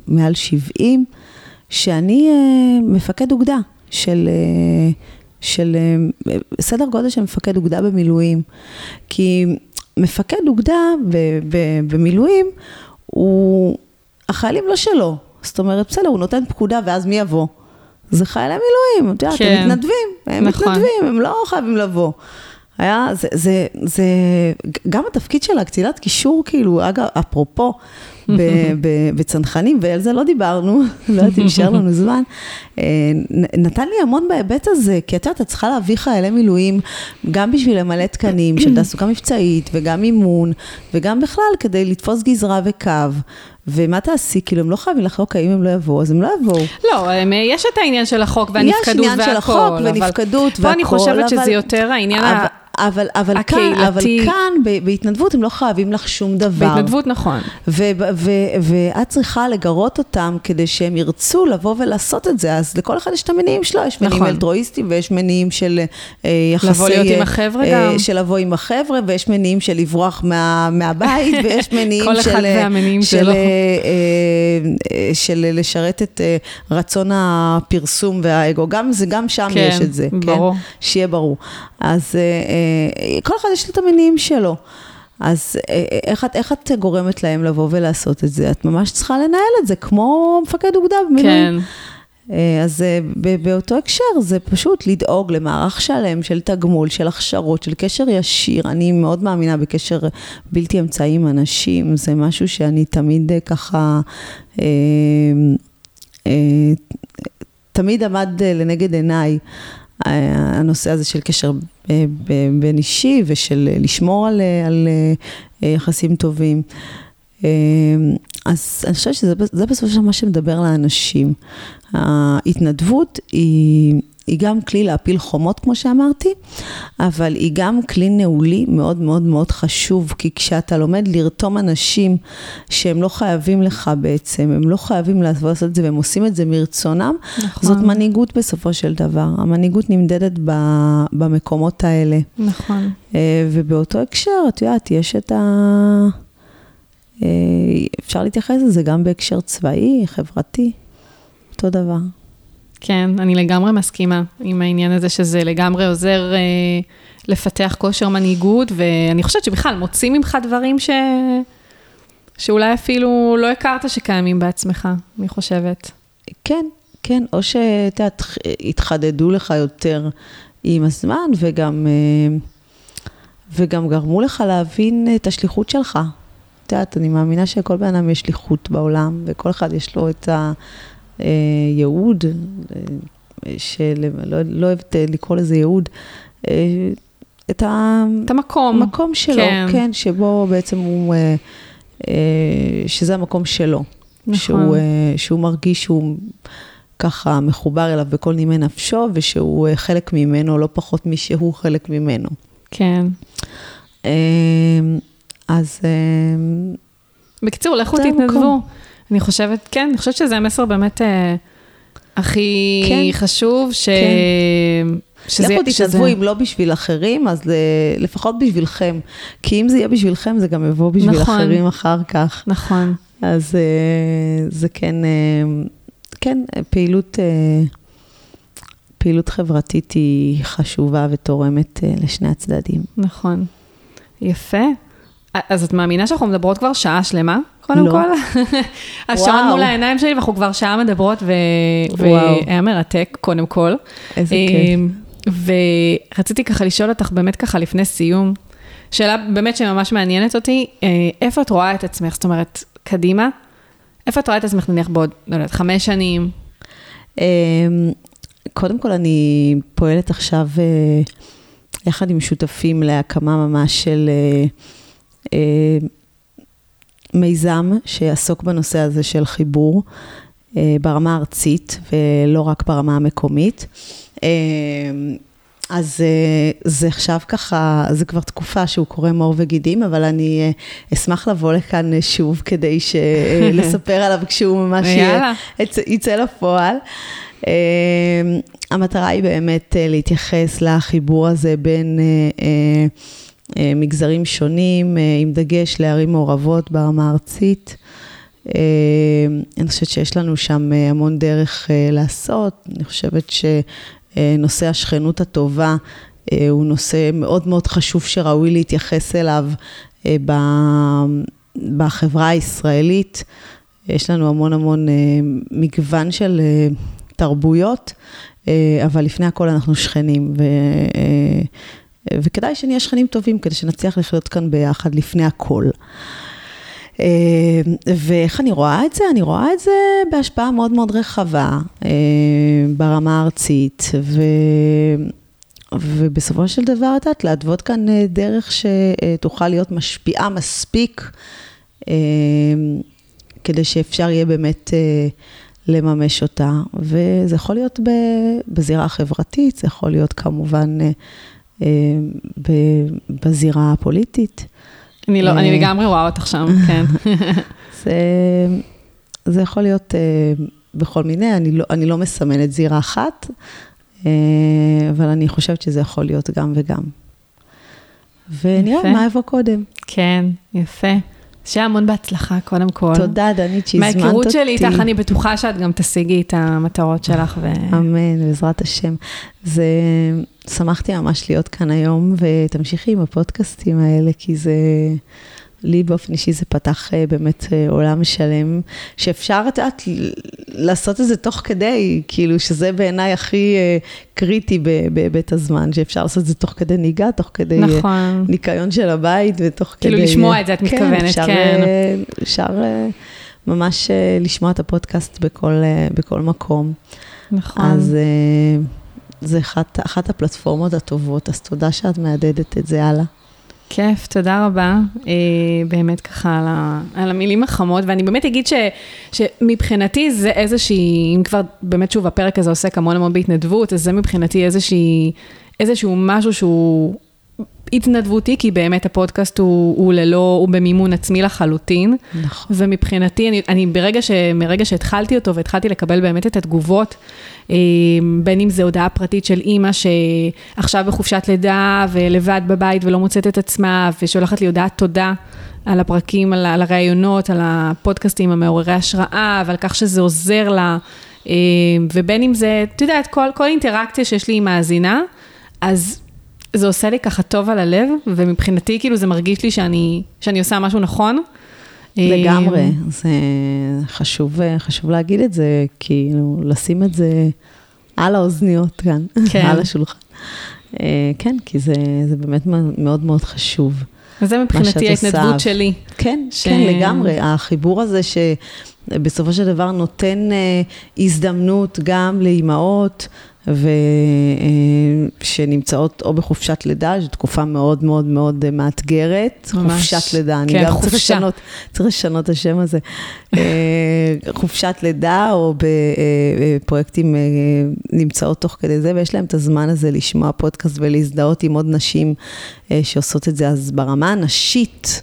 מעל 70, שאני אה, מפקד אוגדה של, אה, של סדר גודל של מפקד אוגדה במילואים. כי מפקד אוגדה במילואים, הוא, החיילים לא שלו. זאת אומרת, בסדר, הוא נותן פקודה ואז מי יבוא? זה חיילי מילואים, את יודעת, כן. הם מתנדבים, הם נכון. מתנדבים, הם לא חייבים לבוא. היה, זה, זה, זה, גם התפקיד של הקצינת קישור, כאילו, אגב, אפרופו, בצנחנים, ועל זה לא דיברנו, לא יודעת אם יישאר לנו זמן, אה, נתן לי המון בהיבט הזה, כי את יודעת, את צריכה להביא חיילי מילואים, גם בשביל למלא תקנים של תעסוקה מבצעית, וגם אימון, וגם בכלל כדי לתפוס גזרה וקו. ומה תעשי? כאילו, הם לא חייבים לך, אוקיי, אם הם לא יבואו, אז הם לא יבואו. לא, יש את העניין של החוק והנפקדות והכל. יש עניין של החוק ונפקדות והכל. פה אני חושבת שזה יותר העניין אבל, אבל כאן, אבל כאן בהתנדבות הם לא חייבים לך שום דבר. בהתנדבות נכון. ו, ו, ו, ואת צריכה לגרות אותם כדי שהם ירצו לבוא ולעשות את זה. אז לכל אחד יש את המניעים שלו, יש מניעים נכון. אלטרואיסטיים ויש מניעים של אה, יחסי... לבוא להיות עם החבר'ה אה, גם. של לבוא עם החבר'ה, ויש מניעים של לברוח מה, מהבית, ויש מניעים כל של... כל אחד והמניעים של, שלו. אה, של לשרת את רצון הפרסום והאגו. גם, זה, גם שם כן, יש את זה. ברור. כן? שיהיה ברור. אז... כל אחד יש לו את המניעים שלו. אז איך את, איך את גורמת להם לבוא ולעשות את זה? את ממש צריכה לנהל את זה, כמו מפקד אוגדה במילואים. כן. אז באותו הקשר זה פשוט לדאוג למערך שלם של תגמול, של הכשרות, של קשר ישיר. אני מאוד מאמינה בקשר בלתי אמצעי עם אנשים, זה משהו שאני תמיד ככה... תמיד עמד לנגד עיניי הנושא הזה של קשר בין אישי ושל לשמור על, על יחסים טובים. אז אני חושבת שזה בסופו של מה שמדבר לאנשים. ההתנדבות היא... היא גם כלי להפיל חומות, כמו שאמרתי, אבל היא גם כלי נעולי מאוד מאוד מאוד חשוב, כי כשאתה לומד לרתום אנשים שהם לא חייבים לך בעצם, הם לא חייבים לעשות את זה והם עושים את זה מרצונם, נכון. זאת מנהיגות בסופו של דבר. המנהיגות נמדדת במקומות האלה. נכון. אה, ובאותו הקשר, את יודעת, יש את ה... אה, אפשר להתייחס לזה גם בהקשר צבאי, חברתי, אותו דבר. כן, אני לגמרי מסכימה עם העניין הזה שזה לגמרי עוזר אה, לפתח כושר מנהיגות, ואני חושבת שבכלל מוצאים ממך דברים ש... שאולי אפילו לא הכרת שקיימים בעצמך, אני חושבת. כן, כן, או שאת יודעת, התחדדו לך יותר עם הזמן, וגם, אה, וגם גרמו לך להבין את השליחות שלך. את יודעת, אני מאמינה שכל בן אדם יש שליחות בעולם, וכל אחד יש לו את ה... אה, ייעוד, אה, שלא לא אוהבת לקרוא לזה ייעוד, אה, את, ה, את המקום. המקום שלו, כן. כן, שבו בעצם הוא, שזה המקום שלו. נכון. שהוא, שהוא מרגיש שהוא ככה מחובר אליו בכל נימי נפשו, ושהוא חלק ממנו, לא פחות משהוא חלק ממנו. כן. אז... בקיצור, לכו תתנדבו. אני חושבת, כן, אני חושבת שזה המסר באמת אה, הכי כן. חשוב, ש... כן. שזה... לכו תתנדבו אם לא בשביל אחרים, אז אה, לפחות בשבילכם. כי אם זה יהיה בשבילכם, זה גם יבוא בשביל נכון. אחרים אחר כך. נכון. אז אה, זה כן, אה, כן, פעילות... פעילות חברתית היא חשובה ותורמת לשני הצדדים. נכון. יפה. אז את מאמינה שאנחנו מדברות כבר שעה שלמה? קודם לא. כל. השעון מול העיניים שלי, ואנחנו כבר שעה מדברות, והיה מרתק, קודם כל. איזה כיף. אמ, ורציתי ככה לשאול אותך, באמת ככה לפני סיום, שאלה באמת שממש מעניינת אותי, אה, איפה את רואה את עצמך? זאת אומרת, קדימה, איפה את רואה את עצמך נניח בעוד, לא יודעת, חמש שנים? אמ, קודם כל, אני פועלת עכשיו אה, יחד עם שותפים להקמה ממש של... מיזם שיעסוק בנושא הזה של חיבור אה, ברמה הארצית ולא רק ברמה המקומית. אה, אז אה, זה עכשיו ככה, זה כבר תקופה שהוא קורא מור וגידים, אבל אני אשמח לבוא לכאן שוב כדי לספר עליו כשהוא ממש יצא לפועל. המטרה היא באמת להתייחס לחיבור הזה בין מגזרים שונים, אה, עם דגש לערים מעורבות ברמה הארצית. אה, אני חושבת שיש לנו שם המון דרך לעשות. אני חושבת שנושא השכנות הטובה הוא נושא מאוד מאוד חשוב שראוי להתייחס אליו בחברה הישראלית. יש לנו המון המון מגוון של תרבויות, אבל לפני הכל אנחנו שכנים. ו... וכדאי שנהיה שכנים טובים כדי שנצליח לחיות כאן ביחד לפני הכל. אה, ואיך אני רואה את זה? אני רואה את זה בהשפעה מאוד מאוד רחבה אה, ברמה הארצית, ו... ובסופו של דבר, את יודעת, להתוות כאן אה, דרך שתוכל להיות משפיעה מספיק, כדי שאפשר יהיה באמת לממש אותה. וזה יכול להיות בזירה החברתית, זה יכול להיות כמובן בזירה הפוליטית. אני, לא, אני אה, לגמרי רואה אותך שם, כן. זה, זה יכול להיות uh, בכל מיני, אני לא, אני לא מסמנת זירה אחת, אבל אני חושבת שזה יכול להיות גם וגם. ונראה יפה. מה יבוא קודם. כן, יפה. שיהיה המון בהצלחה, קודם כל. תודה, דנית, שהזמנת אותי. מההיכרות שלי איתך, אני בטוחה שאת גם תשיגי את המטרות שלך. ו... אמן, בעזרת השם. זה, שמחתי ממש להיות כאן היום, ותמשיכי עם הפודקאסטים האלה, כי זה... לי באופן אישי זה פתח uh, באמת uh, עולם שלם, שאפשר, את יודעת, לעשות את זה תוך כדי, כאילו, שזה בעיניי הכי uh, קריטי בהיבט הזמן, שאפשר לעשות את זה תוך כדי נהיגה, תוך כדי נכון. ניקיון של הבית, ותוך כאילו כדי... כאילו לשמוע את זה, את כן, מתכוונת, אפשר, כן. אפשר ממש לשמוע את הפודקאסט בכל, בכל מקום. נכון. אז... זה אחת, אחת הפלטפורמות הטובות, אז תודה שאת מהדהדת את זה הלאה. כיף, תודה רבה. אה, באמת ככה על, ה, על המילים החמות, ואני באמת אגיד ש, שמבחינתי זה איזושהי, אם כבר באמת שוב הפרק הזה עוסק המון המון בהתנדבות, אז זה מבחינתי איזושהי, איזשהו משהו שהוא התנדבותי, כי באמת הפודקאסט הוא, הוא ללא, הוא במימון עצמי לחלוטין. נכון. ומבחינתי, אני, אני ברגע ש, מרגע שהתחלתי אותו והתחלתי לקבל באמת את התגובות, אה, בין אם זו הודעה פרטית של אימא שעכשיו בחופשת לידה ולבד בבית ולא מוצאת את עצמה, ושולחת לי הודעת תודה. על הפרקים, על, על הראיונות, על הפודקאסטים המעוררי השראה, ועל כך שזה עוזר לה, אה, ובין אם זה, את יודעת, כל, כל אינטראקציה שיש לי עם מאזינה, אז זה עושה לי ככה טוב על הלב, ומבחינתי כאילו זה מרגיש לי שאני, שאני עושה משהו נכון. לגמרי, אה, זה חשוב, חשוב להגיד את זה, כאילו, לשים את זה על האוזניות כאן, כן. על השולחן. אה, כן, כי זה, זה באמת מאוד מאוד חשוב. וזה מבחינתי ההתנדבות שלי. כן, ש... כן, לגמרי. החיבור הזה שבסופו של דבר נותן אה, הזדמנות גם לאימהות ושנמצאות או בחופשת לידה, זו תקופה מאוד מאוד מאוד מאתגרת. ממש. חופשת לידה, אני כן, גם חופשה. צריך לשנות, צריך לשנות את השם הזה. אה, חופשת לידה, או בפרויקטים אה, אה, נמצאות תוך כדי זה, ויש להם את הזמן הזה לשמוע פודקאסט ולהזדהות עם עוד נשים שעושות את זה. אז ברמה הנשית,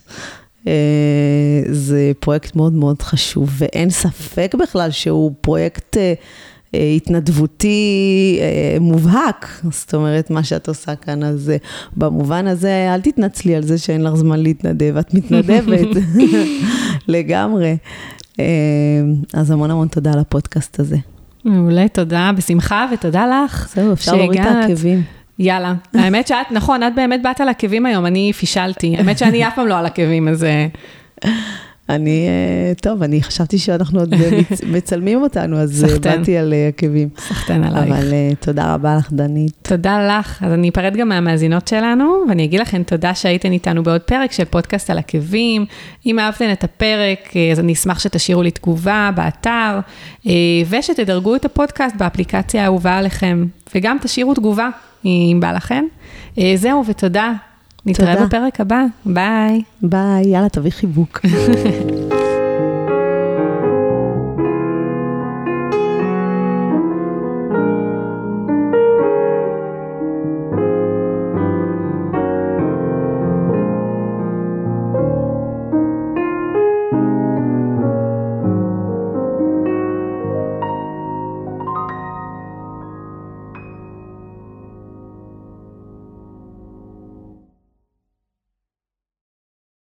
זה פרויקט מאוד מאוד חשוב, ואין ספק בכלל שהוא פרויקט... אה, התנדבותי אה, מובהק, זאת אומרת, מה שאת עושה כאן, אז אה, במובן הזה, אל תתנצלי על זה שאין לך זמן להתנדב, את מתנדבת לגמרי. אז המון המון תודה על הפודקאסט הזה. מעולה, תודה, בשמחה, ותודה לך. זהו, אפשר להוריד את העקבים. יאללה, האמת שאת, נכון, את באמת באת על עקבים היום, אני פישלתי. האמת שאני אף פעם לא על עקבים, אז... אני, אה, טוב, אני חשבתי שאנחנו עוד מצלמים אותנו, אז אה, באתי על אה, עקבים. סחטן עלייך. אבל תודה רבה לך, דנית. תודה לך. אז אני אפרד גם מהמאזינות שלנו, ואני אגיד לכם תודה שהייתן איתנו בעוד פרק של פודקאסט על עקבים. אם אהבתן את הפרק, אז אני אשמח שתשאירו לי תגובה באתר, ושתדרגו את הפודקאסט באפליקציה האהובה עליכם, וגם תשאירו תגובה, אם בא לכם. זהו, ותודה. נתראה בפרק הבא, ביי. ביי, יאללה, תביא חיבוק.